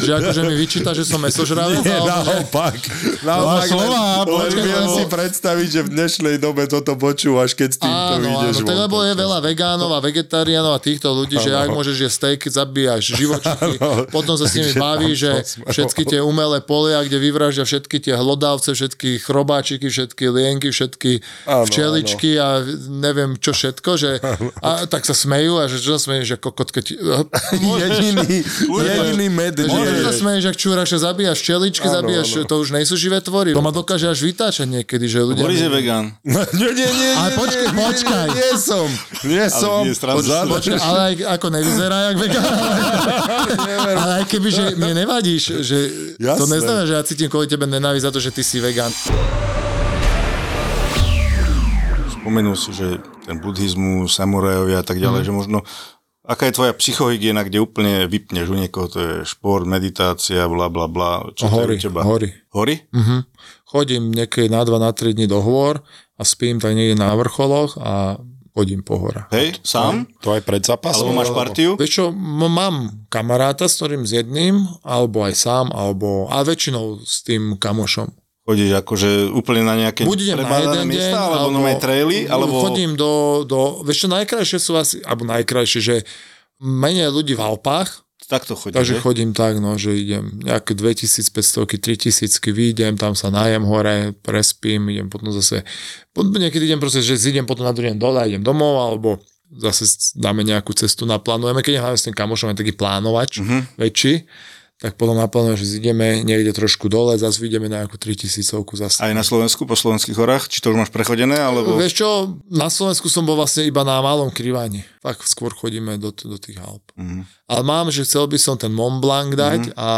že akože mi vyčíta, že som mesožravec, Nie, alebo že... naopak. Naopak, slova, len, len počkaj, viem lebo- si predstaviť, že v dnešnej dobe toto počúvaš, keď s týmto Áno, ideš áno, lebo je veľa vegánov a vegetariánov a týchto ľudí, že ak môžeš jesť stejky, zabíjaš živočichy, potom sa s nimi baví, že všetky tie umelé polia, kde vyvraždia všetky tie hlodavce, všetky chrobáčiky, všetky lienky, všetky Áno, včeličky a neviem čo všetko, že a tak sa smejú a že čo sa smejú, že kokot, keď... Jediný, jediný med Môžeš sa smeješ, že čúraš, zabíjaš včeličky, Áno, zabíjaš, áno. to už nejsú živé tvory. To ma dokáže až vytáčať niekedy, že ľudia... Boris je vegán. Nie, nie, nie, Ale nie, počkaj, počkaj. Nie, som. Nie som. Počkaj, ale aj, ako nevyzerá jak vegán. Ale, ale aj keby, že mne nevadíš, že to Jasné. neznamená, že ja cítim kvôli tebe nenávisť za to, že ty si vegán. Spomenul si, že ten buddhizmus, samurajovia a tak ďalej, že možno aká je tvoja psychohygiena, kde úplne vypneš u niekoho, to je šport, meditácia, bla bla bla. Čo to je Hory, u teba? hory. Hory? Mhm. Chodím niekedy na 2 na 3 dní do hôr a spím tak niekde na vrcholoch a chodím po horách. Hej, sám? To aj pred zápasom? Alebo máš partiu? Vieš čo, mám kamaráta, s ktorým s jedným, alebo aj sám, alebo, a väčšinou s tým kamošom. Chodíš akože úplne na nejaké Buď na jeden deň, miesta, alebo, alebo traily, alebo... Chodím do, do, vieš čo, najkrajšie sú asi, alebo najkrajšie, že menej ľudí v Alpách, Takto chodíš, takže že? chodím tak, no, že idem nejaké 2500, 3000, vyjdem, tam sa najem hore, prespím, idem potom zase, potom niekedy idem proste, že zidem potom na druhý deň dole, idem domov, alebo zase dáme nejakú cestu, naplánujeme, keď hlavne s tým kamošom je taký plánovač mm-hmm. väčší, tak potom naplánujeme, že ideme niekde trošku dole, zase vyjdeme na nejakú 3000 zase. Aj na Slovensku, po slovenských horách? Či to už máš prechodené, alebo... Vieš čo, na Slovensku som bol vlastne iba na malom krývaní. Fakt skôr chodíme do, do tých Alp. Mhm. Ale mám, že chcel by som ten Mont Blanc dať a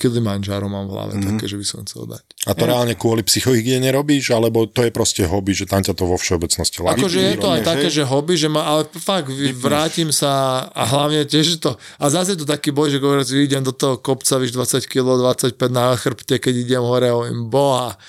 Kilimanjaro mám v hlave také, že by som chcel dať. A to reálne kvôli psychohygiene robíš, alebo to je proste hobby, že tam ťa to vo všeobecnosti láka? Akože je to aj Vyrovnáš, také, hej? že hobby, že ma, ale fakt vrátim sa a hlavne tiež to, a zase je to taký boj, že keď idem do toho kopca, víš, 20 kg, 25 na chrbte, keď idem hore, hovorím, boha,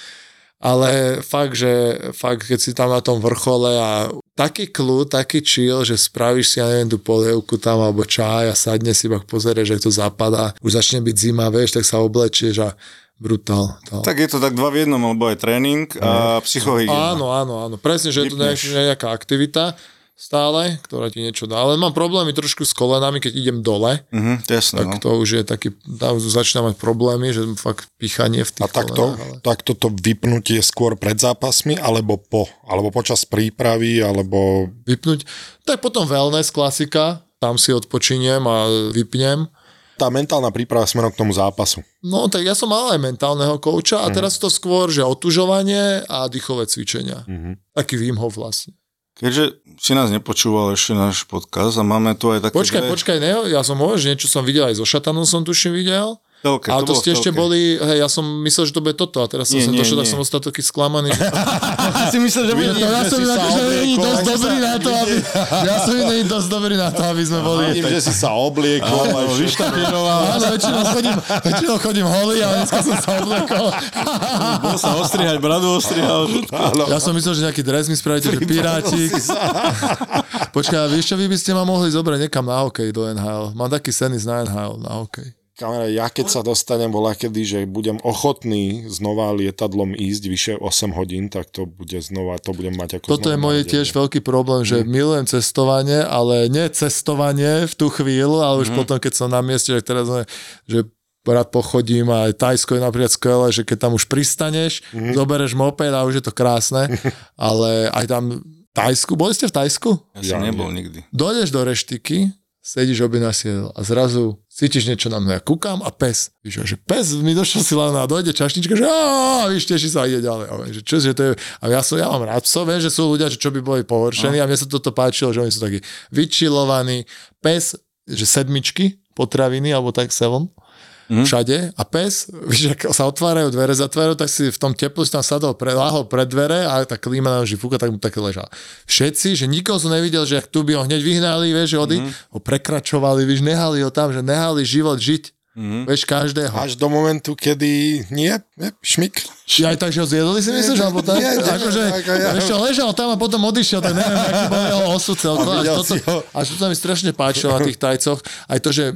ale fakt, že fakt, keď si tam na tom vrchole a taký kľud, taký chill, že spravíš si, ja neviem, tú polievku tam alebo čaj a sadne si, iba pozrieš, že to zapadá, už začne byť zima, vieš, tak sa oblečieš a brutál. To. Tak je to tak dva v jednom, alebo aj tréning a psychohygiena. Áno, áno, áno. Presne, že je to nejaká aktivita stále, ktorá ti niečo dá. Ale mám problémy trošku s kolenami, keď idem dole, Mhm, to jasné, tak no. to už je taký, tam už začínam mať problémy, že fakt pichanie v tých A takto. Ale... takto to vypnutie skôr pred zápasmi, alebo po, alebo počas prípravy, alebo Vypnúť. Tak potom wellness, klasika, tam si odpočiniem a vypnem. tá mentálna príprava smerom k tomu zápasu. No tak ja som mal aj mentálneho kouča a teraz to skôr, že otužovanie a dýchové cvičenia. Mhm. Taký Wim Hof vlastne. Keďže si nás nepočúval ešte náš podcast a máme tu aj také... Počkaj, dve- počkaj, ne, ja som hovoril, že niečo som videl aj so Šatanom som tuším videl. Telke, Ale to, bolo ste ešte boli, hej, ja som myslel, že to bude toto a teraz som Nie, sa nie, došiel, tak nie. som ostal taký sklamaný. Že... si myslel, že bude... to, ja som není dosť dobrý na to, aby, ja som není dosť dobrý na to, aby sme boli. Vidím, že si sa obliekol. aj všetko. Áno, väčšinou chodím, väčšinou chodím holý, ale dneska som sa oblekol. Bol sa ostrihať, bradu ostrihal. Ja som myslel, že nejaký dres mi spravíte, že pirátik. Počkaj, vieš čo, vy by ste ma mohli zobrať niekam na hokej do NHL. Mám taký sen ísť na NHL, na hokej. Kamera, ja keď sa dostanem bola kedy, že budem ochotný znova lietadlom ísť vyše 8 hodín, tak to bude znova, to budem mať ako Toto je môj tiež veľký problém, že milujem cestovanie, ale nie cestovanie v tú chvíľu, ale už potom, keď som na mieste, že teraz že rád pochodím a aj Tajsko je napríklad skvelé, že keď tam už pristaneš, zobereš moped a už je to krásne, ale aj tam Tajsku, boli ste v Tajsku? Ja som nebol nikdy. Dojdeš do reštiky, sedíš objedná si a zrazu cítiš niečo na mňa, kúkam a pes. Víš, že pes mi došiel si len a dojde čašnička, že á, víš, teší sa a ide ďalej. A, že čo, že to je, a ja, som, ja mám rád psov, viem, že sú ľudia, že čo by boli pohoršení a mne sa toto páčilo, že oni sú takí vyčilovaní. Pes, že sedmičky potraviny, alebo tak seven, Mm. všade a pes, víš, ak sa otvárajú dvere, zatvárajú, tak si v tom teplu si tam sadol, pre, láhol pred dvere a tá klíma na noži fúka, tak mu také ležal. Všetci, že nikoho som nevidel, že ak tu by ho hneď vyhnali, vieš, že ody, mm. ho prekračovali, víš, nehali ho tam, že nehali život žiť. Mm. Vieš, každého. Až do momentu, kedy nie, nie šmik. Ja aj tak, že ho zjedli si myslíš, alebo tak? Nie, nie, akože, tak, ja. ešte ležal tam a potom odišiel, tak neviem, aký bol jeho osud celko. A Až toto, až to sa mi strašne páčilo na tých tajcoch. Aj to, že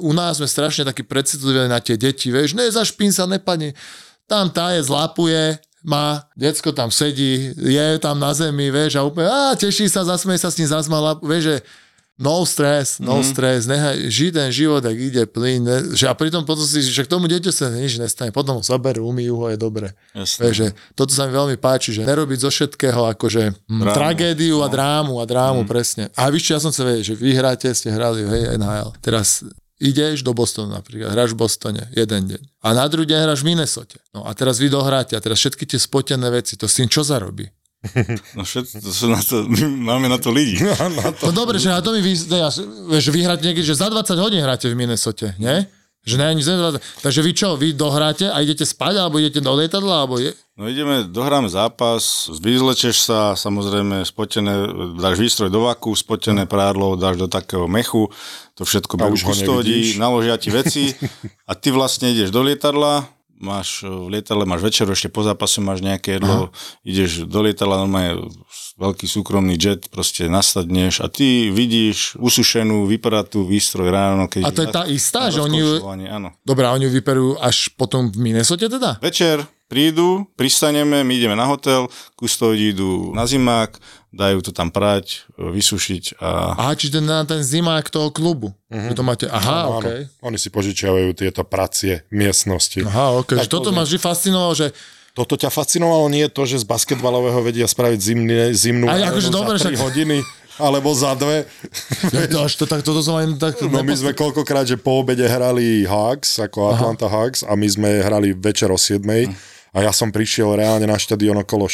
u nás sme strašne takí precitliví na tie deti, vieš, nezašpín sa, nepadni. Tam tajec lapuje, má, decko tam sedí, je tam na zemi, vieš, a úplne, a teší sa, zasmeje sa s ním, zazmala, vieš, že no stres, no mm. stres, nechaj, žij ten život, ak ide plyn, ne, že a pritom potom si, že k tomu dieťu sa nič nestane, potom ho zoberú, umýjú ho, je dobre. Že toto sa mi veľmi páči, že nerobiť zo všetkého akože Drámu. tragédiu a drámu a drámu, presne. A čo ja som sa vedel, že vyhráte, ste hrali, hej, NHL. Teraz ideš do Bostonu napríklad, hráš v Bostone jeden deň a na druhý deň hráš v Minnesote. No a teraz vy dohráte a teraz všetky tie spotené veci, to s tým čo zarobí? No všetko, to sú na to, my máme na to ľudí. No dobre, že na to mi vy, ja, vieš, vy hráte niekedy, že za 20 hodín hráte v Minnesote, nie? Že ne, ani za 20. Takže vy čo, vy dohráte a idete spať, alebo idete do lietadla, alebo je... No ideme, dohráme zápas, vyzlečeš sa, samozrejme spotené, dáš výstroj do vaku, spotené prádlo, dáš do takého mechu, to všetko A berú nevidíš. naložia ti veci a ty vlastne ideš do lietadla, máš v lietadle máš večeru, ešte po zápase máš nejaké jedlo, ideš do lietadla, normálne veľký súkromný jet, proste nasadneš a ty vidíš usušenú, vypratú výstroj ráno. Keď A to je tá istá, že oni ju- Áno. Dobre, oni ju vyperú až potom v Minnesote teda? Večer prídu, pristaneme, my ideme na hotel, kustódi idú na zimák, dajú to tam prať, vysušiť a Aha, čiže na ten zimák toho klubu. Uh-huh. To máte, aha, Áno, okej. Oni si požičiavajú tieto pracie miestnosti. Aha, okej. Tak Že toto pozri. ma vždy fascinovalo, že Toto ťa fascinovalo nie to, že z basketbalového vedia spraviť zimný, zimnú Aj arénu akože dobre, za 3 však- hodiny alebo za dve. ja, to, až to, tak, toto som aj tak... No my sme koľkokrát, že po obede hrali Hawks, ako Atlanta Hawks a my sme hrali večer o 7 a ja som prišiel reálne na štadión okolo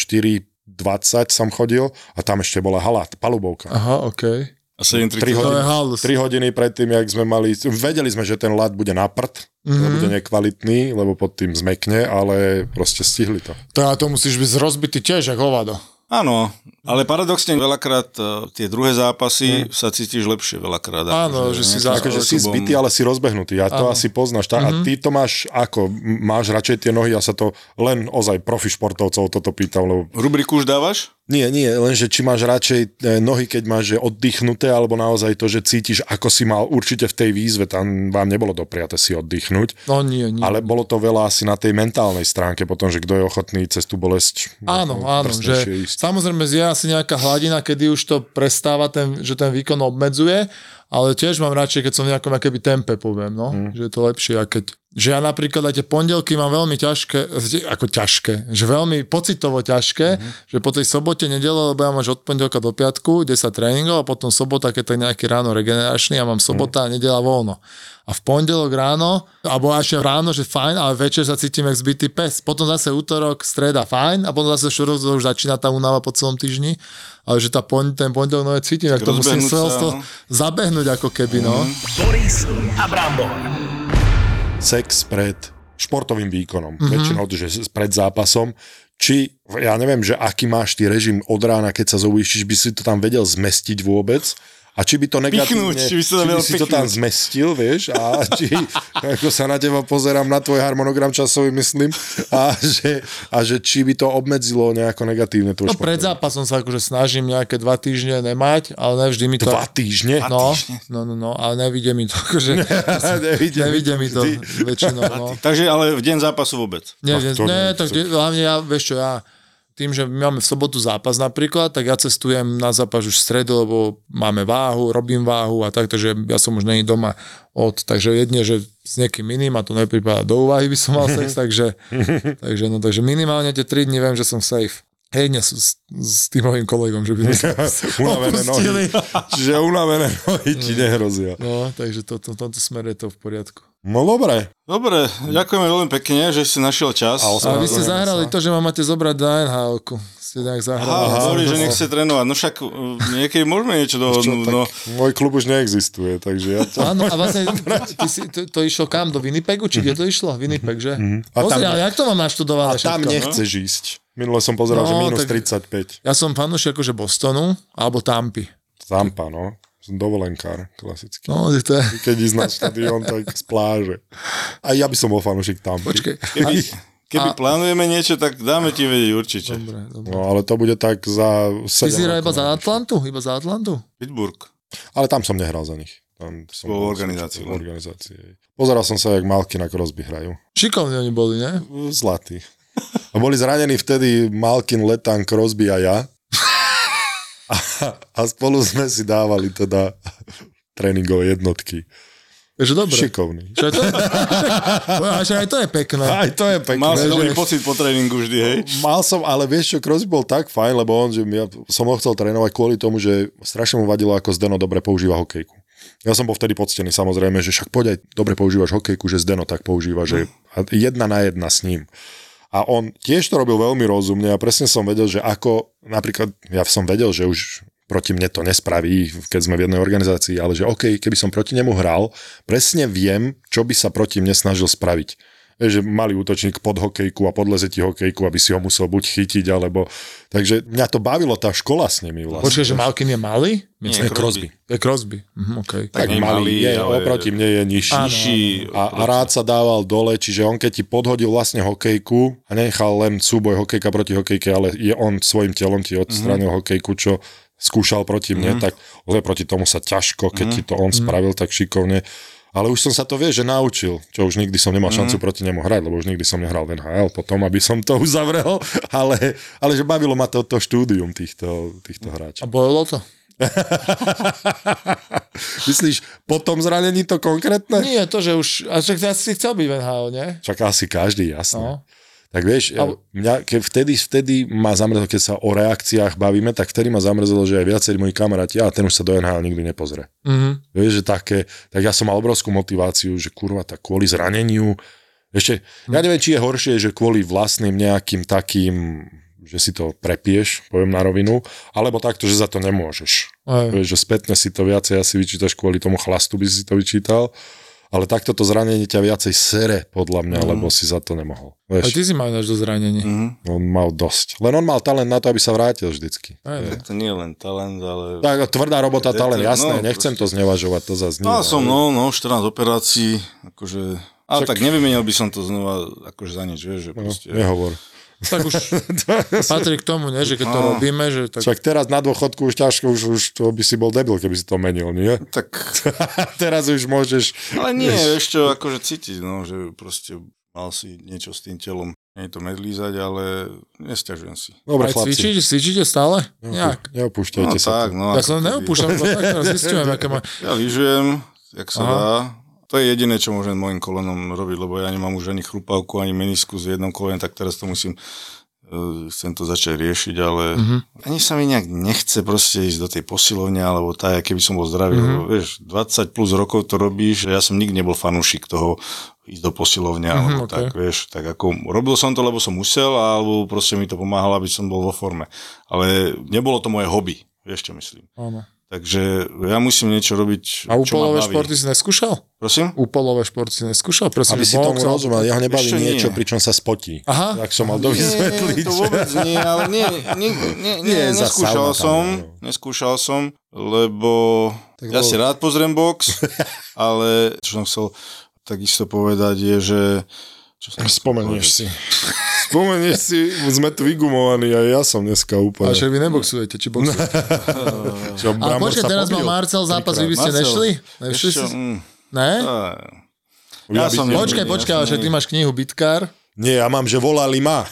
4.20 som chodil a tam ešte bola hala, palubovka. Aha, okej. a 7 3 To hodiny, je halus. 3 hodiny predtým, jak sme mali, vedeli sme, že ten ľad bude na prd, mm-hmm. Mhm. bude nekvalitný, lebo pod tým zmekne, ale proste stihli to. To, a to musíš byť rozbitý tiež, ako hovado. Áno, ale paradoxne veľakrát uh, tie druhé zápasy sa cítiš lepšie veľakrát. Áno, akože že si za- Akože si zbytý, ale si rozbehnutý. A to asi poznáš. Tá, A ty to máš ako? Máš radšej tie nohy? Ja sa to len ozaj profi športovcov toto pýtam, lebo Rubriku už dávaš? Nie, nie, lenže či máš radšej e, nohy, keď máš že oddychnuté, alebo naozaj to, že cítiš, ako si mal určite v tej výzve, tam vám nebolo dopriate si oddychnúť. No nie, nie. Ale bolo to veľa asi na tej mentálnej stránke, potom, že kto je ochotný cez tú bolesť Áno, áno, že ísť. samozrejme je asi nejaká hladina, kedy už to prestáva, ten, že ten výkon obmedzuje, ale tiež mám radšej, keď som v nejakom akéby tempe, poviem, no, Hm. že je to lepšie, a keď že ja napríklad aj tie pondelky mám veľmi ťažké, ako ťažké, že veľmi pocitovo ťažké, Mhm. že po tej sobote, nedele, lebo ja máš od pondelka do piatku 10 tréningov a potom sobota, keď tak nejaký ráno regeneračný a mám sobota a nedela voľno. A v pondelok ráno, alebo až ráno, že fajn, ale večer sa cítim jak zbytý pes. Potom zase útorok, streda fajn a potom zase štvrtok to už začína tá únava po celom týždni. Ale že tá pon, ten pondelok, no je cítim, jak to musím sa, to no. zabehnúť ako keby, no. Boris a Brambor. Sex pred športovým výkonom. Mm-hmm. Väčšinou, že pred zápasom. Či, ja neviem, že aký máš ty režim od rána, keď sa zobudíš, by si to tam vedel zmestiť vôbec. A či by to negatívne, Pichnúť, či by to či by si to tam pichnúť. zmestil, vieš, a či, ako sa na teba pozerám, na tvoj harmonogram časový, myslím, a že, a že či by to obmedzilo nejako negatívne tvoj No pred športový- zápasom sa akože snažím nejaké dva týždne nemať, ale nevždy mi to... Dva týždne? No, no, no, no, ale nevidie mi to, akože... Nevidie mi nevidie mi to ty. väčšinou, no. Takže ale v deň zápasu vôbec. Nie, to nie, nie, tak to- hlavne ja, vieš čo, ja tým, že my máme v sobotu zápas napríklad, tak ja cestujem na zápas už v stredu, lebo máme váhu, robím váhu a tak, takže ja som už není doma od, takže jedne, že s niekým iným a to nepripadá do úvahy by som mal sex, takže, takže, no, takže minimálne tie 3 dni viem, že som safe. Hej, sú s, s tým mojim kolegom, že by sme unavené nohy. Čiže unavené nohy ti nehrozia. No, takže to, to, tomto smere je to v poriadku. No dobre. Dobre, ďakujeme veľmi pekne, že si našiel čas. A A vy ste zahrali sa. to, že ma máte zobrať do NHL-ku. Ste nejak zahrali. Aha, hovorí, že nechce trénovať. No však uh, niekedy môžeme niečo Čo, dohodnúť. tak No. Môj klub už neexistuje, takže ja to... Áno, a vlastne ty si, to, to išlo kam? Do Winnipegu? Či kde to išlo? Winnipeg, že? A Pozri, tam- ale jak to mám naštudované A tam všetko? nechceš ísť. Minule som pozeral, No, že minus tak- 35. Ja som fanúšik akože Bostonu alebo Tampy. Zampa, no. Som dovolenkár, klasicky. No, to je... Keď ísť na štadión, tak z pláže. A ja by som bol fanúšik tam. Počkej. Keby, keby plánujeme niečo, tak dáme ti vedieť určite. Dobre, dobre. No ale to bude tak za 7 Ty si hral iba za Atlantu? Iba za Atlantu? Pittsburgh. Ale tam som nehral za nich. Tam som bol organizácii súčasťou len. organizácie. Pozeral som sa, jak Malky na Crosby hrajú. Šikovní oni boli, ne? Zlatý. A boli zranení vtedy Malkin, Letan, Crosby a ja. A, a spolu sme si dávali teda tréningové jednotky. Takže dobre. Šikovný. Čo je to? A že aj to je pekné. Aj to je pekné. Mal si že- dobrý pocit po tréningu vždy, hej? Mal som, ale vieš čo, Crosby bol tak fajn, lebo on, že ja som ho chcel trénovať kvôli tomu, že strašne mu vadilo, ako Zdeno dobre používa hokejku. Ja som bol vtedy poctený samozrejme, že však poď aj dobre používaš hokejku, že Zdeno tak používa, že a jedna na jedna s ním. A on tiež to robil veľmi rozumne a presne som vedel, že ako, napríklad ja som vedel, že už proti mne to nespraví, keď sme v jednej organizácii, ale že OK, keby som proti nemu hral, presne viem, čo by sa proti mne snažil spraviť. Že malý útočník pod hokejku a podleze ti hokejku, aby si ho musel buď chytiť, alebo... Takže mňa to bavilo tá škola s nimi vlastne. Počkaj, že Malkin je malý? Nie, Nie, Crosby. Je Crosby. Mhm, okay. Tak nie malý, malý, je, ale- oproti mne je nižší. Nižší. A, a rád sa dával dole, čiže on keď ti podhodil vlastne hokejku a nechal len súboj hokejka proti hokejke, ale je on svojim telom ti odstránil mm-hmm. hokejku, čo skúšal proti mne, mm-hmm. tak ozaj proti tomu sa ťažko, keď mm-hmm. ti to on spravil tak šikovne. Ale už som sa to, vie, že naučil, čo už nikdy som nemal šancu proti nemu hrať, lebo už nikdy som nehral v NHL potom, aby som to uzavrel, ale, ale že bavilo ma to, to štúdium týchto, týchto A hráčov. bojilo to? Myslíš, po tom zranení to konkrétne? Nie, to, že už... A však si chcel byť v NHL, nie? Čak asi každý, jasné. No. Tak vieš, Ale- mňa, keď vtedy, vtedy ma zamrzelo, keď sa o reakciách bavíme, tak vtedy ma zamrzelo, že aj viacerí moji kamaráti, a ten už sa do NHL nikdy nepozrie. Mhm. Vieš, že také, tak ja som mal obrovskú motiváciu, že kurva, tak kvôli zraneniu, ešte, ja neviem, či je horšie, že kvôli vlastným nejakým takým, že si to prepieš, poviem na rovinu, alebo takto, že za to nemôžeš. Aj. Vieš, že spätne si to viacej asi vyčítaš kvôli tomu chlastu, by si to vyčítal, ale takto to zranenie ťa viacej sere, podľa mňa, mm. lebo si za to nemohol. Vieš, ty si mal ináč do zranení. Mhm. on mal dosť. Len on mal talent na to, aby sa vrátil vždycky. Aj, ne. To nie je len talent, ale... Tak tvrdá robota, je talent, to- jasné, no, nechcem to znevažovať, to zase nie. Mal som, no, no, 14 operácií, akože... Ale Však- tak nevymenil by som to znova akože za nič, vieš, že No, proste... nehovor. Tak už patrí k tomu, nie? že keď to No. robíme, že tak... Však teraz na dôchodku už ťažko, už, už to by si bol debil, keby si to menil, nie? Tak, teraz už môžeš... ale nie, vieš čo, akože cítiť, no, že proste mal si niečo s tým telom. Nie je to medlízať, ale nesťažujem si. Dobre, Aj chlapci. cvičíte, cvičíte stále? Nejak. Neopúšťajte No sa. tak, no. Ja sa neopúšťam, lebo tak teraz zistujem, aké má... Ja lyžujem, jak sa Aha. dá. To je jediné, čo môžem môjim kolenom robiť, lebo ja nemám už ani chrupavku, ani meniskus v jednom kolene, tak teraz to musím eh, chcem to začať riešiť, ale Mhm. mm-hmm. ani sa mi nejak nechce proste ísť do tej posilovne, alebo tak, keby som bol zdravý, Mhm. mm-hmm. lebo vieš, 20 plus rokov to robíš, ja som nikdy nebol fanúšik toho ísť do posilovne, alebo Mhm, ok. tak, vieš, tak ako robil som to, lebo som musel, alebo proste mi to pomáhalo, aby som bol vo forme. Ale nebolo to moje hobby, vieš čo myslím. Áno. Takže ja musím niečo robiť, A úpolové športy si neskúšal? Prosím? Úpolové športy si neskúšal? Prosím, Aby si tomu alebo- rozumel, jeho nebaví Ešte nie. niečo, pričom sa spotí. Aha. Tak som mal dovysvetliť. Nie, to vôbec nie, ale nie, nie, nie, nie, Nie, neskúšal sauna tam, som, no. neskúšal som, lebo Tak ja bol- si rád pozriem box, ale čo som chcel takisto povedať je, že čo som chcel Spomenieš si. Spomenieš si, sme tu vygumovaní a ja som dneska A úplne. však vy neboxujete, či boxujete? Čo, A počkaj, teraz mal pobil Marcel zápas, vy by ste Marcel, nešli? Nešli si? mm, Ne? Ja som Počkaj, počkaj, však ty máš knihu Bitkár. Nie, ja mám, že volali ma.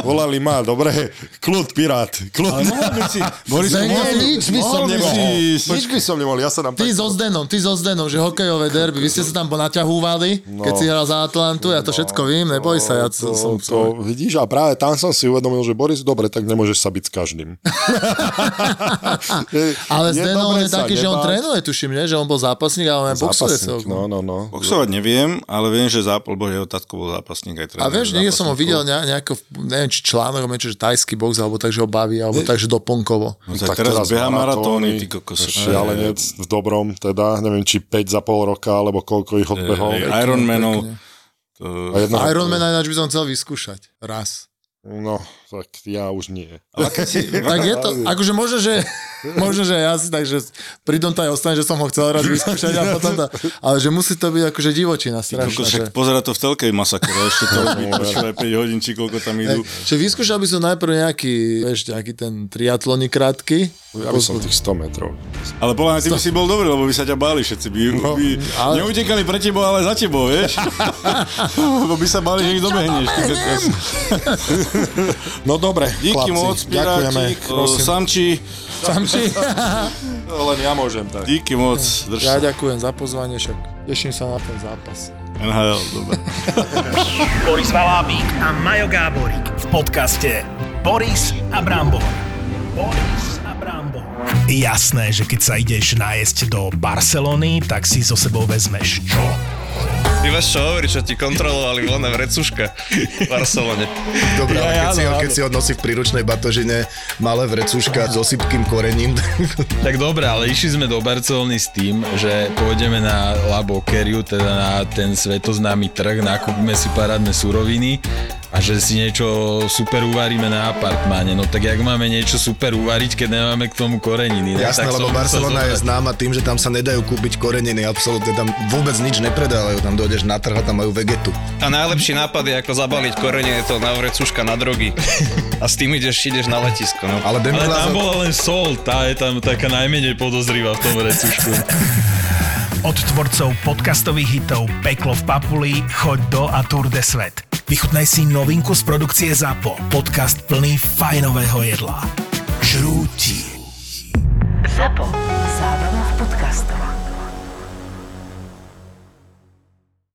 Volali ma, dobre. Kľud, pirát. Kľud. Ale mohol by si... Boris, Ne, nie, nič by som nemohol. si- Nič by som nemohol, ja sa tam Ty so Zdenom, ty so Zdenom, že hokejové derby, vy ste sa tam naťahúvali, keď si hral za Atlantu, ja to všetko vím, neboj sa, ja to, to, som... to, vidíš, a práve tam som si uvedomil, že Boris, dobre, tak nemôžeš sa byť s každým. Ale Zdeno, je taký, že on trénuje, tuším, nie? že on bol zápasník, ale on boxuje sa. Zápasník, no, no, no. Boxovať neviem, ale viem, že Zápol bol jeho tatko bol zápasník aj A tréner vieš, niekde som ho videl ne, nejako, neviem, či článok, niečo, že tajský box, alebo tak, že ho baví, alebo tak, že doplnkovo. No, tak teraz beha maratóny, ty kokos. Šialenec v dobrom, teda, neviem, či 5 za pol roka, alebo koľko ich odbehol. Ironmanov. Ironman ináč by som chcel vyskúšať. Raz. No, tak ja už nie. Tak je to, akože možno, že, možno, že ja si takže pri tom to aj ostane, že som ho chcel raz vyskúšať a potom to, ale že musí to byť akože divočina strašná. Že, pozera to v telkej masakre, ešte to počúvaj 5 hodín, či koľko tam idú. že vyskúšal by som najprv nejaký, vieš, nejaký ten triatlonik krátky. Ja by som tých 100 metrov. Ale podľa mňa ty by si bol dobrý, lebo by sa ťa báli všetci. By, by ale- neutekali pre tebou, ale za tebou, vieš? lebo by sa báli, že ich dobehneš. No dobre, Díky chlapci, moc, ďakujeme. Pirátik, o, Prosím, Samči, Samči. len ja môžem tak. díky moc, drž Ja sa. ďakujem za pozvanie, však teším sa na ten zápas. NHL, dobre. Boris Valábík a Majo Gáborík v podcaste Boris a Brambor. Boris a Brambor. Jasné, že keď sa ideš nájsť do Barcelony, tak si so sebou vezmeš čo? Ty máš čo hovoriť, čo ti kontrolovali voľné vrecuška v Barcelone. Dobre, ale keď, si, keď si ho nosí v príručnej batožine malé vrecúška s osypkým korením, Tak dobre, ale išli sme do Barcelony s tým, že pôjdeme na La Boqueriu, teda na ten svetoznámy trh, nakúpime si parádne suroviny a že si niečo super uvaríme na apartmáne. No tak jak máme niečo super uvariť, keď nemáme k tomu koreniny? No, Jasné, tak lebo Barcelona je známa tým, že tam sa nedajú kúpiť koreniny, absolútne tam vôbec nič nepredávajú, tam dojdeš na trh a tam majú vegetu. A najlepší nápad je ako zabaliť korene, je to na vrecuška na drogy. A s tým ideš, ideš na letisko. No. Ale Ale tam bola len sol, tá je tam taká najmenej podozrivá v tom recušku. Od tvorcov podcastových hitov Peklo v Papuli, Choď do a Tour de Svet. Vychutnaj si novinku z produkcie ZAPO. Podcast plný fajnového jedla. Žrúti. ZAPO. Zábrná v podcastovách.